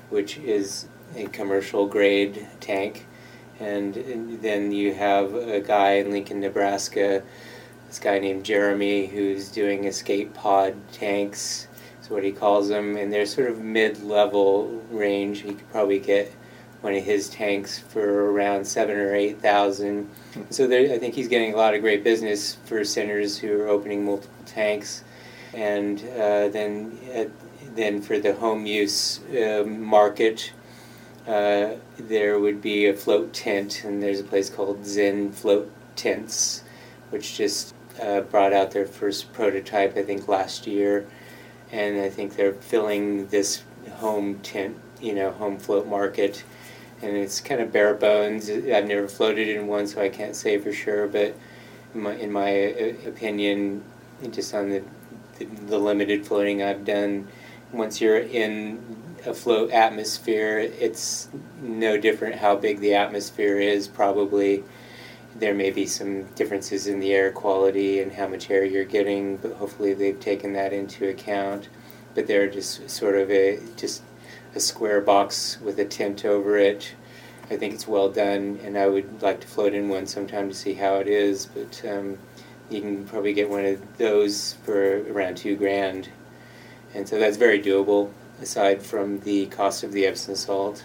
Speaker 2: which is a commercial grade tank. And, then you have a guy in Lincoln, Nebraska, this guy named Jeremy, who's doing escape pod tanks, is what he calls them, and they're sort of mid-level range. You could probably get one of his tanks for around seven or eight thousand. So there, I think he's getting a lot of great business for centers who are opening multiple tanks, and uh, then uh, then for the home use uh, market, uh, there would be a float tent, and there's a place called Zen Float Tents, which just uh, brought out their first prototype, I think, last year, and I think they're filling this home tent, you know, home float market, and it's kind of bare bones. I've never floated in one, so I can't say for sure, but in my, in my uh, opinion, just on the, the, the limited floating I've done, once you're in a float atmosphere, it's no different how big the atmosphere is, probably there may be some differences in the air quality and how much air you're getting, but hopefully they've taken that into account. But they're just sort of a just a square box with a tent over it. I think it's well done, and I would like to float in one sometime to see how it is. But um, you can probably get one of those for around two grand, and so that's very doable. Aside from the cost of the Epsom salt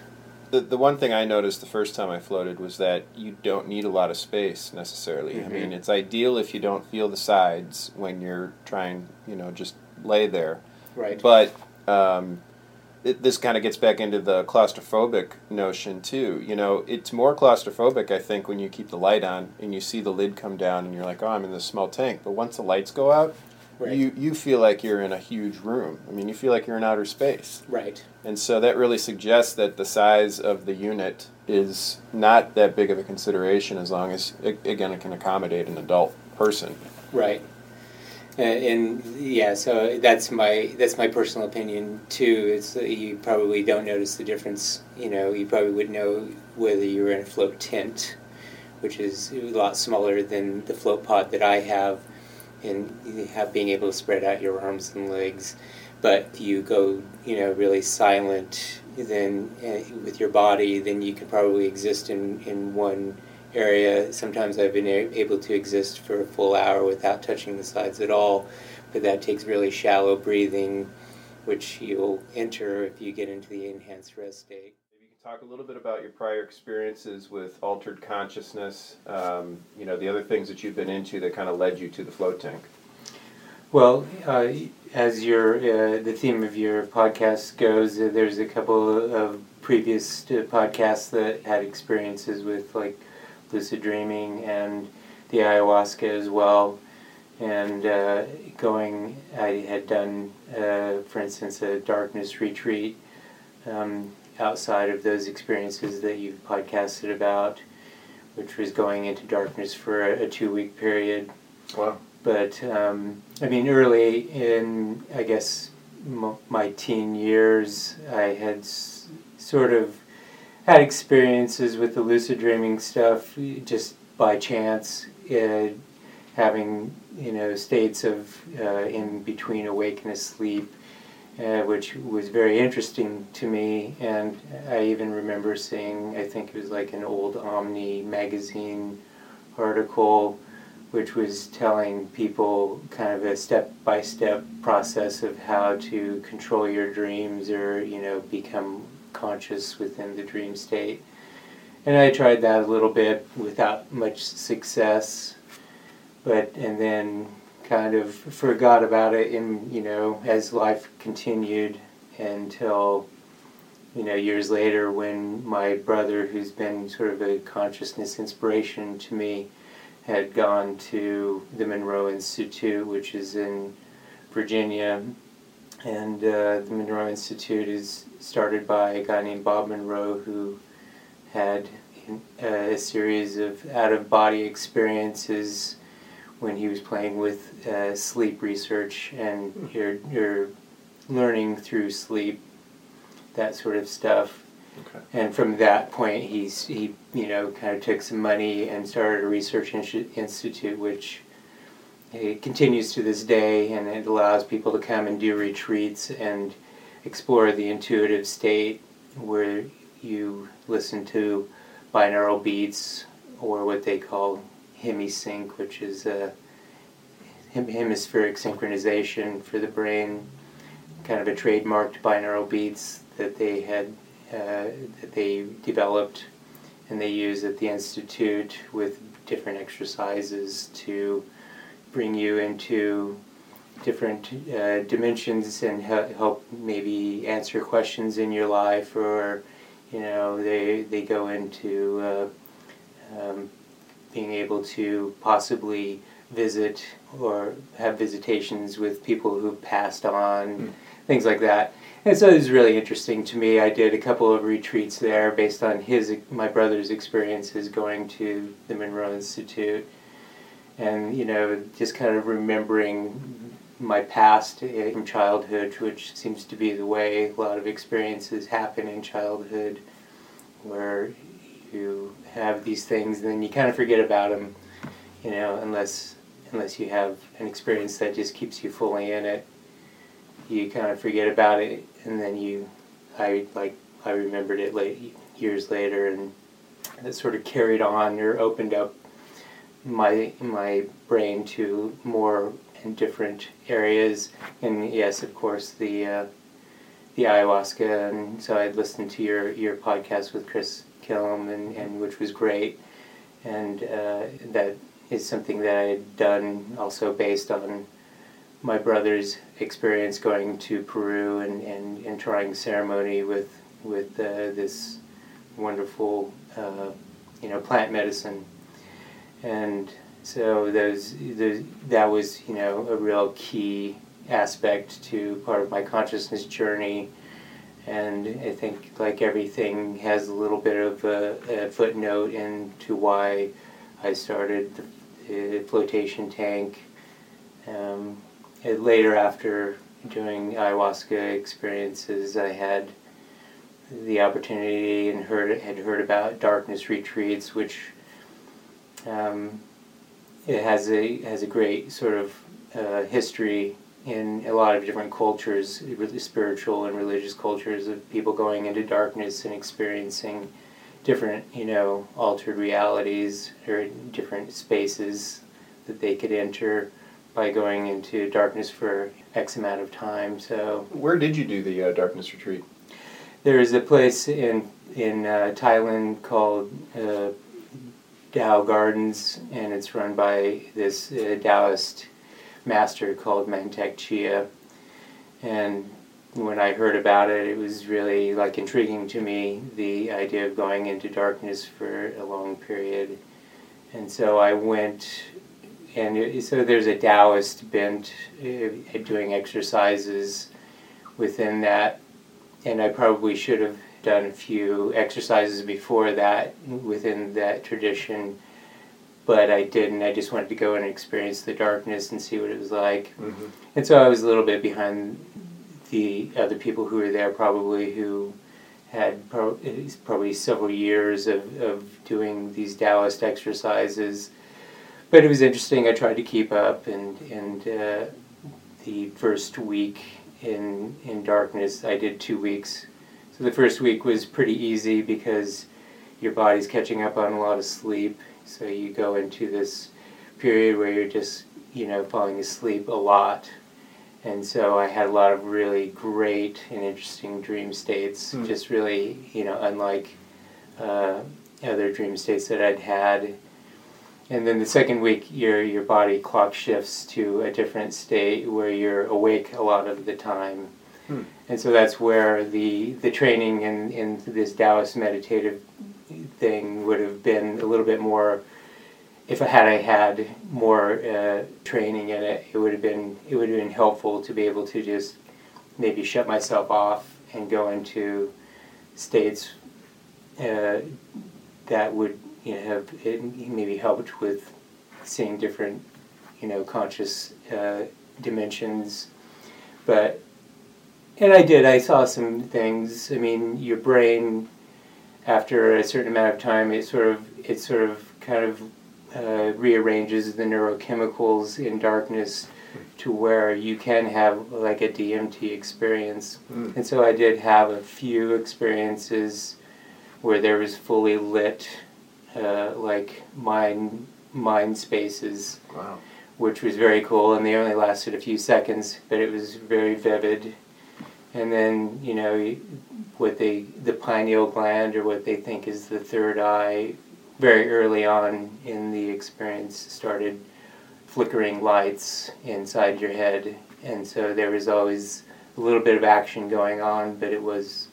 Speaker 1: the the one thing I noticed the first time I floated was that you don't need a lot of space necessarily. Mm-hmm. I mean, it's ideal if you don't feel the sides when you're trying, you know, just lay there.
Speaker 2: Right.
Speaker 1: But um, it, this kind of gets back into the claustrophobic notion too. You know, it's more claustrophobic, I think, when you keep the light on and you see the lid come down and you're like, oh, I'm in this small tank. But once the lights go out, Right. You you feel like you're in a huge room. I mean, you feel like you're in outer space.
Speaker 2: Right.
Speaker 1: And so that really suggests that the size of the unit is not that big of a consideration as long as again it can accommodate an adult person.
Speaker 2: Right. And, and yeah, so that's my that's my personal opinion too. It's you probably don't notice the difference. You know, you probably would know whether you were in a float tent, which is a lot smaller than the float pod that I have and have being able to spread out your arms and legs. But you go, you know, really silent, then uh, with your body, then you can probably exist in, in one area. Sometimes I've been a- able to exist for a full hour without touching the sides at all, but that takes really shallow breathing, which you'll enter if you get into the enhanced rest state Maybe you could
Speaker 1: talk a little bit about your prior experiences with altered consciousness, um, you know, the other things that you've been into that kind of led you to the float tank.
Speaker 2: Well, uh, as your uh, the theme of your podcast goes, uh, there's a couple of previous uh, podcasts that had experiences with like lucid dreaming and the ayahuasca as well. And uh, going, I had done, uh, for instance, a darkness retreat um, outside of those experiences that you've podcasted about, which was going into darkness for a, a two week period.
Speaker 1: Wow.
Speaker 2: But um, I mean, early in, I guess, m- my teen years, I had s- sort of had experiences with the lucid dreaming stuff just by chance, uh, having, you know, states of uh, in between awake and asleep uh, which was very interesting to me. And I even remember seeing, I think it was like an old Omni magazine article, which was telling people kind of a step by step process of how to control your dreams or, you know, become conscious within the dream state. And I tried that a little bit without much success. But, and then kind of forgot about it in you know as life continued until you know years later when my brother who's been sort of a consciousness inspiration to me had gone to the Monroe Institute which is in Virginia and uh, the Monroe Institute is started by a guy named Bob Monroe who had uh, a series of out of body experiences when he was playing with uh, sleep research and you're, you're learning through sleep, that sort of stuff. Okay. And from that point, he's he you know kind of took some money and started a research in- institute, which it continues to this day, and it allows people to come and do retreats and explore the intuitive state, where you listen to binaural beats or what they call hemisync, which is a hemispheric synchronization for the brain, kind of a trademarked binaural beats that they had uh, that they developed and they use at the institute with different exercises to bring you into different uh, dimensions and he- help maybe answer questions in your life or you know they they go into uh, um, being able to possibly visit or have visitations with people who've passed on
Speaker 1: Mm.
Speaker 2: things like that. And so it was really interesting to me. I did a couple of retreats there based on his my brother's experiences going to the monroe institute and you know just kind of remembering my past from childhood which seems to be the way a lot of experiences happen in childhood where you have these things and then you kind of forget about them you know unless unless you have an experience that just keeps you fully in it. You kind of forget about it and then you i like i remembered it late years later and it sort of carried on or opened up my my brain to more and different areas. And yes of course the uh, the ayahuasca. And so I'd listened to your your podcast with Chris Killam and, and which was great. And uh, that is something that I had done also based on my brother's experience going to Peru and, and, and trying ceremony with with uh, this wonderful uh, you know plant medicine and so those, those that was you know a real key aspect to part of my consciousness journey. And I think like everything has a little bit of a, a footnote into why I started the, uh, flotation tank um, later after doing ayahuasca experiences I had the opportunity and heard had heard about darkness retreats which um, it has a has a great sort of uh, history in a lot of different cultures, spiritual and religious cultures of people going into darkness and experiencing different, you know, altered realities or different spaces that they could enter by going into darkness for X amount of time. So
Speaker 1: Where did you do the uh, darkness retreat?
Speaker 2: there is a place in in uh, Thailand called uh, Tao Gardens, and it's run by this uh, Taoist master called Mantak Chia. And when I heard about it, it was really like intriguing to me the idea of going into darkness for a long period. And so I went, and it, so there's a Taoist bent uh, at doing exercises within that and I probably should have done a few exercises before that within that tradition, but I didn't. I just wanted to go and experience the darkness and see what it was like.
Speaker 1: Mm-hmm.
Speaker 2: And so I was a little bit behind the other people who were there, probably who had pro- probably several years of, of doing these Taoist exercises. But it was interesting. I tried to keep up, and and uh, the first week in in darkness, I did two weeks. So the first week was pretty easy because your body's catching up on a lot of sleep. So you go into this period where you're just you know falling asleep a lot. And so I had a lot of really great and interesting dream states,
Speaker 1: Hmm.
Speaker 2: just really, you know, unlike uh, other dream states that I'd had. And then the second week, your your body clock shifts to a different state where you're awake a lot of the time, And so that's where the the training in in this Taoist meditative thing would have been a little bit more. If I had I had more uh, training in it, it would have been it would have been helpful to be able to just maybe shut myself off and go into states uh, that would you know, have maybe helped with seeing different, you know, conscious uh, dimensions. But, and I did, I saw some things. I mean, your brain, after a certain amount of time, it sort of, it sort of kind of uh, rearranges the neurochemicals in darkness to where you can have like a DMT experience.
Speaker 1: Mm.
Speaker 2: And so I did have a few experiences where there was fully lit, uh, like mind mind spaces,
Speaker 1: Wow.
Speaker 2: which was very cool. And they only lasted a few seconds, but it was very vivid. And then you know what they the pineal gland or what they think is the third eye, very early on in the experience started flickering lights inside your head, and so there was always a little bit of action going on, but it was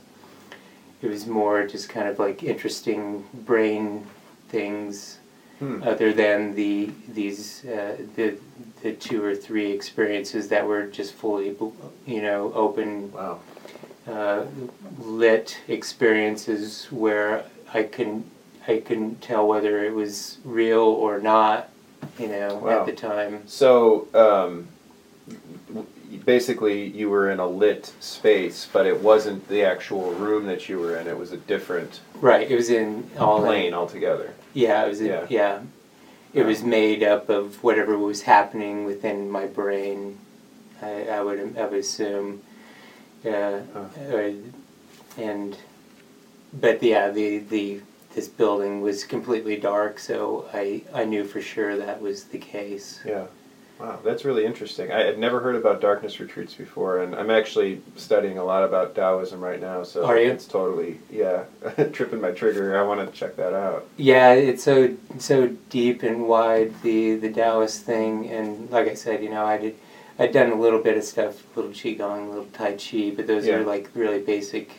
Speaker 2: it was more just kind of like interesting brain things
Speaker 1: Hmm.
Speaker 2: other than the these uh, the the two or three experiences that were just fully you know open
Speaker 1: Wow.
Speaker 2: uh, lit experiences where I couldn't I couldn't tell whether it was real or not you know
Speaker 1: Wow.
Speaker 2: at the time
Speaker 1: So, um, basically, you were in a lit space, but it wasn't the actual room that you were in. It was a different
Speaker 2: right it was in all in-
Speaker 1: altogether.
Speaker 2: Yeah, it was.
Speaker 1: Yeah.
Speaker 2: Yeah, it was made up of whatever was happening within my brain. I, I would I would assume. Uh, uh, and, but yeah, the the this building was completely dark, so I I knew for sure that was the case.
Speaker 1: Yeah. Wow, that's really interesting. I had never heard about darkness retreats before, and I'm actually studying a lot about Taoism right now. So
Speaker 2: Are you?
Speaker 1: it's totally yeah, tripping my trigger. I want to check that out.
Speaker 2: Yeah, it's so so deep and wide the the Taoist thing, and like I said, you know, I did I'd done a little bit of stuff, a little qigong, a little tai chi, but those
Speaker 1: Yeah.
Speaker 2: are like really basic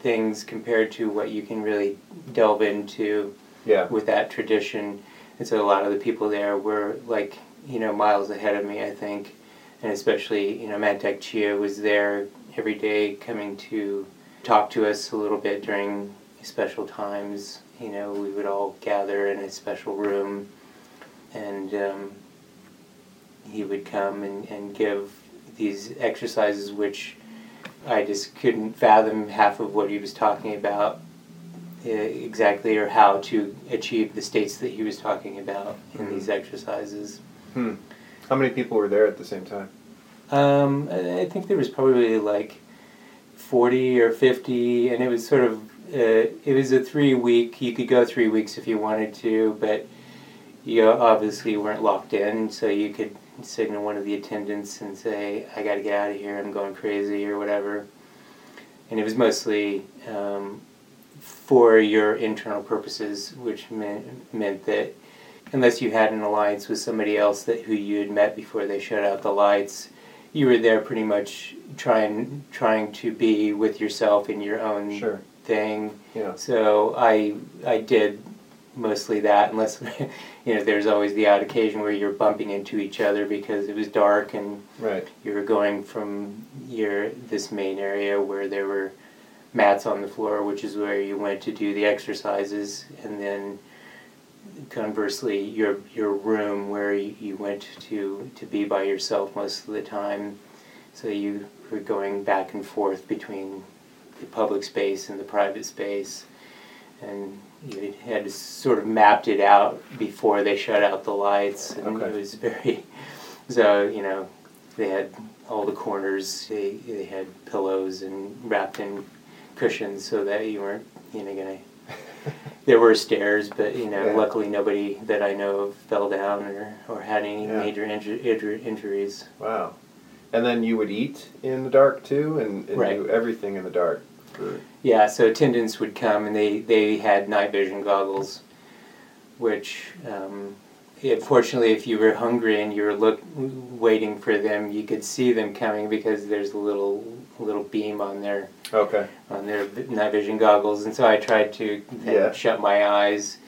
Speaker 2: things compared to what you can really delve into
Speaker 1: Yeah.
Speaker 2: with that tradition. And so a lot of the people there were like you know miles ahead of me, I think, and especially you know Mantak Chia was there every day, coming to talk to us a little bit during special times. You know, we would all gather in a special room, and um, he would come and, and give these exercises, which I just couldn't fathom half of what he was talking about uh, exactly or how to achieve the states that he was talking about in
Speaker 1: Mhm.
Speaker 2: these exercises.
Speaker 1: Hmm. How many people were there at the same time?
Speaker 2: Um, I think there was probably like 40 or 50, and it was sort of, uh, it was a three week, you could go three weeks if you wanted to, but you obviously weren't locked in, so you could signal one of the attendants and say, I gotta get out of here, I'm going crazy, or whatever. And it was mostly um, for your internal purposes, which meant, meant that unless you had an alliance with somebody else that who you had met before they shut out the lights, you were there pretty much trying trying to be with yourself in your own
Speaker 1: Sure.
Speaker 2: thing.
Speaker 1: Yeah.
Speaker 2: So I I did mostly that, unless you know there's always the odd occasion where you're bumping into each other because it was dark and
Speaker 1: Right.
Speaker 2: you were going from your this main area where there were mats on the floor, which is where you went to do the exercises, and then conversely your your room where you, you went to to be by yourself most of the time. So you were going back and forth between the public space and the private space, and you had sort of mapped it out before they shut out the lights, and
Speaker 1: Okay.
Speaker 2: it was very. So you know, they had all the corners. They they had pillows and wrapped in cushions so that you weren't you know gonna. There were stairs, but you know,
Speaker 1: Yeah.
Speaker 2: luckily nobody that I know of fell down or, or had any
Speaker 1: Yeah.
Speaker 2: major inju- inju- injuries.
Speaker 1: Wow. And then you would eat in the dark too, and, and
Speaker 2: Right.
Speaker 1: do everything in the dark. For,
Speaker 2: Yeah, so attendants would come and they, they had night vision goggles, which, um, unfortunately, if you were hungry and you were look waiting for them, you could see them coming because there's a little little beam on their
Speaker 1: okay.
Speaker 2: on their night vision goggles, and so I tried to
Speaker 1: Yeah.
Speaker 2: shut my eyes,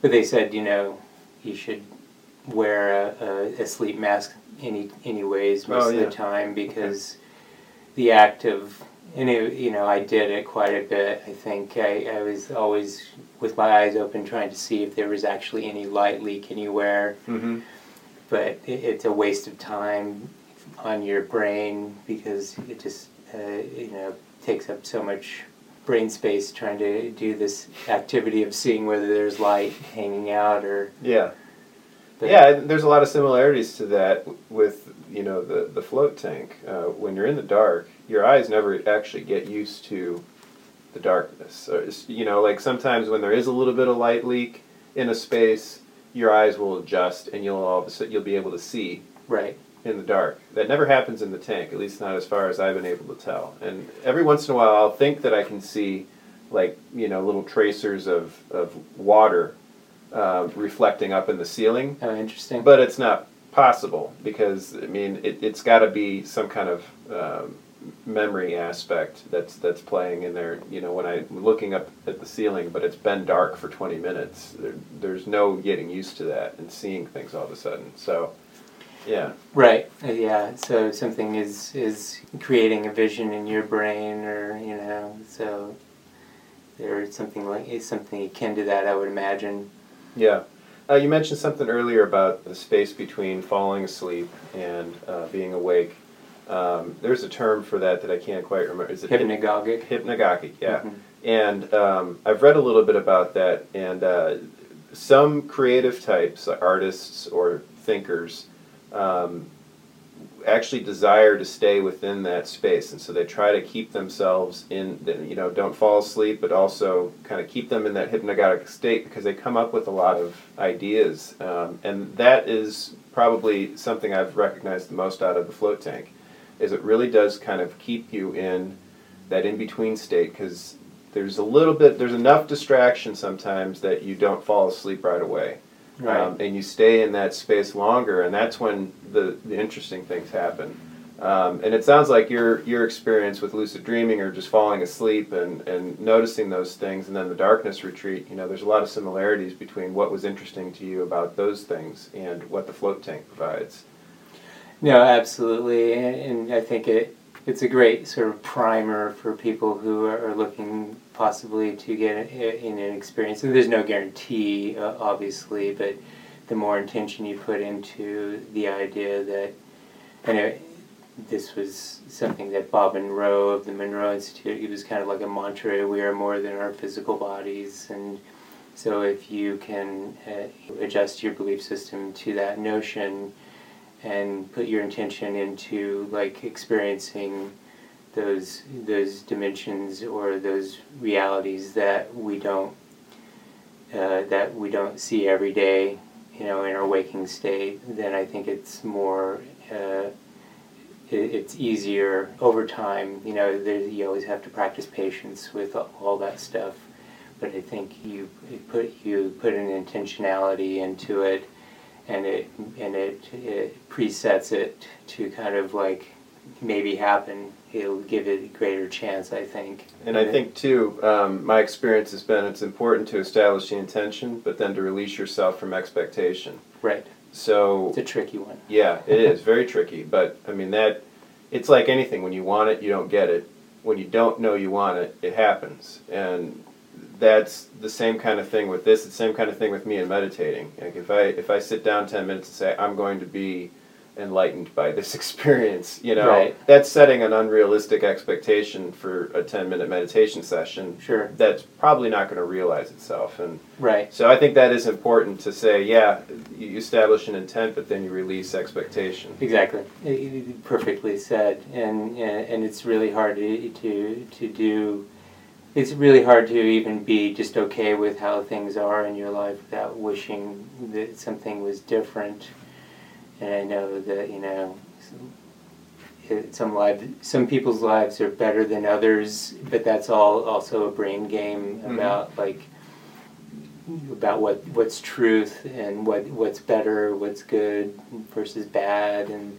Speaker 2: but they said, you know, you should wear a, a, a sleep mask any anyways oh, most
Speaker 1: Oh,
Speaker 2: of the time because the act of and it, you know I did it quite a bit. I think I, I was always with my eyes open trying to see if there was actually any light leak anywhere,
Speaker 1: Mm-hmm.
Speaker 2: but it, it's a waste of time on your brain because it just uh, you know takes up so much brain space trying to do this activity of seeing whether there's light hanging out or
Speaker 1: Yeah.
Speaker 2: but
Speaker 1: yeah, there's a lot of similarities to that with you know the the float tank. Uh, when you're in the dark, your eyes never actually get used to the darkness. So it's, you know, like sometimes when there is a little bit of light leak in a space, your eyes will adjust and you'll all of a sudden you'll be able to see
Speaker 2: Right.
Speaker 1: in the dark. That never happens in the tank, at least not as far as I've been able to tell. And every once in a while, I'll think that I can see, like you know, little tracers of of water uh, reflecting up in the ceiling,
Speaker 2: Oh, interesting.
Speaker 1: but it's not possible because I mean, it, it's got to be some kind of um, memory aspect that's that's playing in there. You know, when I'm looking up at the ceiling, but it's been dark for 20 minutes. There, there's no getting used to that and seeing things all of a sudden. So. Yeah.
Speaker 2: Right. Uh, yeah. So something is is creating a vision in your brain, or you know, so there's something like something akin to that. I would imagine.
Speaker 1: Yeah. Uh, you mentioned something earlier about the space between falling asleep and uh, being awake. Um, there's a term for that that I can't quite remember. Is it
Speaker 2: Hypnagogic.
Speaker 1: hypnagogic? Yeah.
Speaker 2: Mhm.
Speaker 1: And um, I've read a little bit about that, and uh, some creative types, artists or thinkers, um, actually desire to stay within that space, and so they try to keep themselves in, the- you know, don't fall asleep, but also kind of keep them in that hypnagogic state because they come up with a lot of ideas, um, and that is probably something I've recognized the most out of the float tank, is it really does kind of keep you in that in between state because there's a little bit, there's enough distraction sometimes that you don't fall asleep right away.
Speaker 2: Right.
Speaker 1: Um, and you stay in that space longer, and that's when the, the interesting things happen. Um, and it sounds like your your experience with lucid dreaming or just falling asleep and, and noticing those things, and then the darkness retreat. You know, there's a lot of similarities between what was interesting to you about those things and what the float tank provides.
Speaker 2: No, absolutely, and, I think it it's a great sort of primer for people who are, looking possibly to get in an experience. And there's no guarantee, uh, obviously, but the more intention you put into the idea that, and it, this was something that Bob Monroe of the Monroe Institute, it was kind of like a mantra: we are more than our physical bodies, and so if you can uh, adjust your belief system to that notion and put your intention into like experiencing those those dimensions or those realities that we don't uh, that we don't see every day, you know, in our waking state, then I think it's more uh, it, it's easier over time. You know, there, you always have to practice patience with all, all that stuff, but I think you, put you put an intentionality into it and it and it, it presets it to kind of like maybe happen. It'll give it a greater chance, I think.
Speaker 1: And I think too, um, my experience has been it's important to establish the intention, but then to release yourself from expectation.
Speaker 2: right.
Speaker 1: So
Speaker 2: It's a tricky one.
Speaker 1: Yeah, it is very tricky, but I mean that it's like anything when you want it, you don't get it. When you don't know you want it, it happens. And that's the same kind of thing with this, it's the same kind of thing with me in meditating. Like if I if I sit down 10 minutes and say I'm going to be enlightened by this experience, you know,
Speaker 2: Right.
Speaker 1: that's setting an unrealistic expectation for a 10 minute meditation session.
Speaker 2: Sure.
Speaker 1: That's probably not going to realize itself and
Speaker 2: Right.
Speaker 1: so I think that is important to say, yeah, you establish an intent, but then you release expectation.
Speaker 2: Exactly. Perfectly said. And and and it's really hard to to to do. It's really hard to even be just okay with how things are in your life without wishing that something was different. And I know that you know. Some, it- some people's lives are better than others, but that's all also a brain game
Speaker 1: Mhm.
Speaker 2: about like about what what's truth and what what's better, what's good versus bad, and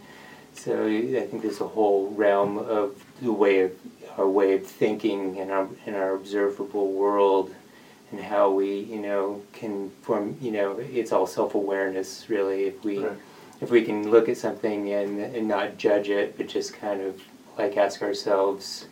Speaker 2: so I think there's a whole realm of the way of our way of thinking in our in our observable world, and how we you know can form you know it's all self awareness really if we
Speaker 1: Right.
Speaker 2: if we can look at something and and not judge it but just kind of like ask ourselves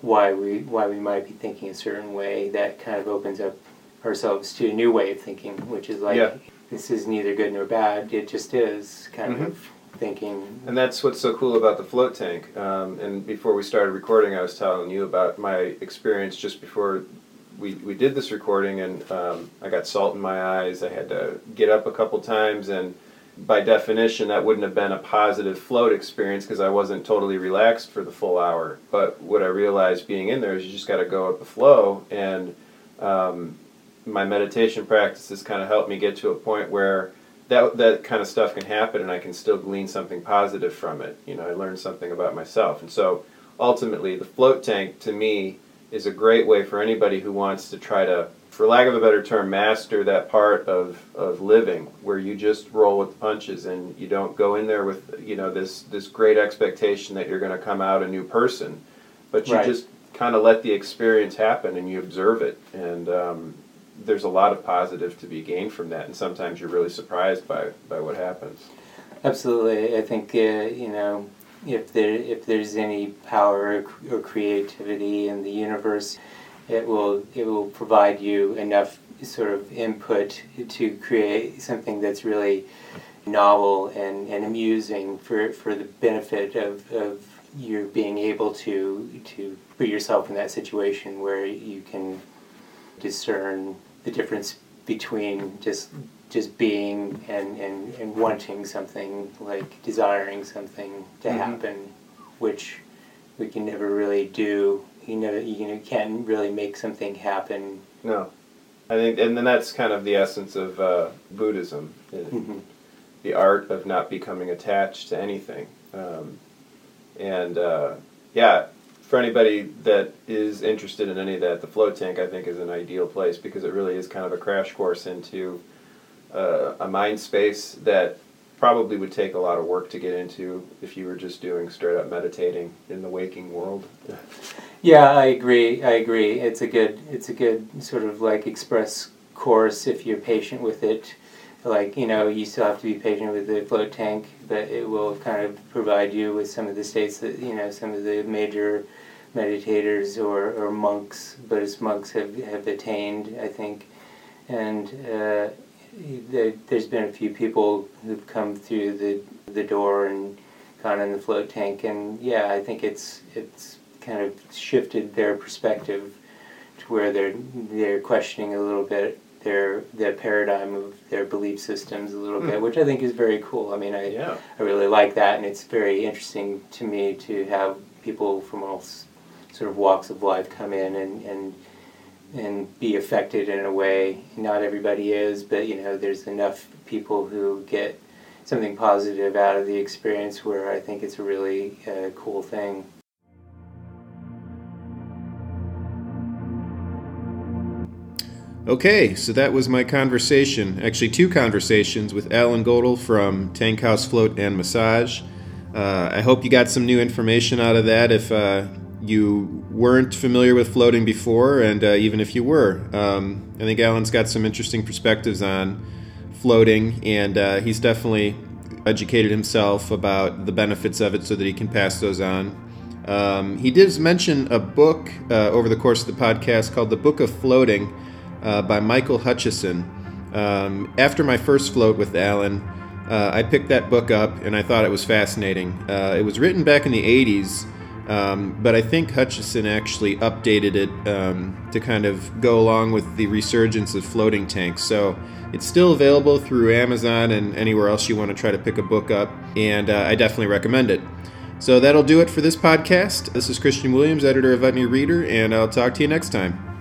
Speaker 2: why we why we might be thinking a certain way that kind of opens up ourselves to a new way of thinking which is like
Speaker 1: Yeah.
Speaker 2: this is neither good nor bad it just is kind
Speaker 1: Mhm.
Speaker 2: of thinking
Speaker 1: And that's what's so cool about the float tank. Um, and before we started recording, I was telling you about my experience just before we, we did this recording, and um, I got salt in my eyes. I had to get up a couple times, and by definition, that wouldn't have been a positive float experience because I wasn't totally relaxed for the full hour. But what I realized being in there is you just got to go with the flow. And um, my meditation practices kind of helped me get to a point where that that kind of stuff can happen, and I can still glean something positive from it. You know, I learned something about myself, and so ultimately, the float tank to me is a great way for anybody who wants to try to for lack of a better term, master that part of, of living where you just roll with the punches and you don't go in there with you know this this great expectation that you're going to come out a new person, but you right. just kind of let the experience happen and you observe it and um, there's a lot of positive to be gained from that and sometimes you're really surprised by by what happens.
Speaker 2: Absolutely, I think uh, you know if there if there's any power or creativity in the universe it will it will provide you enough sort of input to create something that's really novel and, and amusing for, for the benefit of, of you being able to to put yourself in that situation where you can discern the difference between just just being and, and, and wanting something like desiring something to mm-hmm. happen which we can never really do you know you know, can't really make something happen.
Speaker 1: No, I think, and then that's kind of the essence of uh, Buddhism, mm-hmm. the art of not becoming attached to anything. Um, and uh, yeah, for anybody that is interested in any of that, the float tank I think is an ideal place because it really is kind of a crash course into uh, a mind space that probably would take a lot of work to get into if you were just doing straight up meditating in the waking world.
Speaker 2: yeah, I agree. I agree. It's a good it's a good sort of like express course if you're patient with it. Like, you know, you still have to be patient with the float tank, but it will kind of provide you with some of the states that, you know, some of the major meditators or, or monks, Buddhist monks have, have attained, I think. And uh, there, has been a few people who've come through the the door and gone in the float tank, and yeah, I think it's it's kind of shifted their perspective to where they're they're questioning a little bit their their paradigm of their belief systems a little mm. bit, which I think is very cool. I mean, I yeah. I really like that, and it's very interesting to me to have people from all sort of walks of life come in and and and be affected in a way. Not everybody is, but you know, there's enough people who get something positive out of the experience where I think it's a really uh, cool thing.
Speaker 1: Okay, so that was my conversation. Actually, two conversations with Alan Godel from Tank House Float and Massage. Uh, I hope you got some new information out of that. If uh, you weren't familiar with floating before, and uh, even if you were, um, I think Alan's got some interesting perspectives on floating, and uh, he's definitely educated himself about the benefits of it so that he can pass those on. Um, he did mention a book uh, over the course of the podcast called The Book of Floating uh, by Michael Hutchison. Um, after my first float with Alan, uh, I picked that book up and I thought it was fascinating. it was written back in the 80s. Um, but I think Hutchison actually updated it um, to kind of go along with the resurgence of floating tanks. So it's still available through Amazon and anywhere else you want to try to pick a book up, and uh, I definitely recommend it. So that'll do it for this podcast. This is Christian Williams, editor of Utne Reader, and I'll talk to you next time.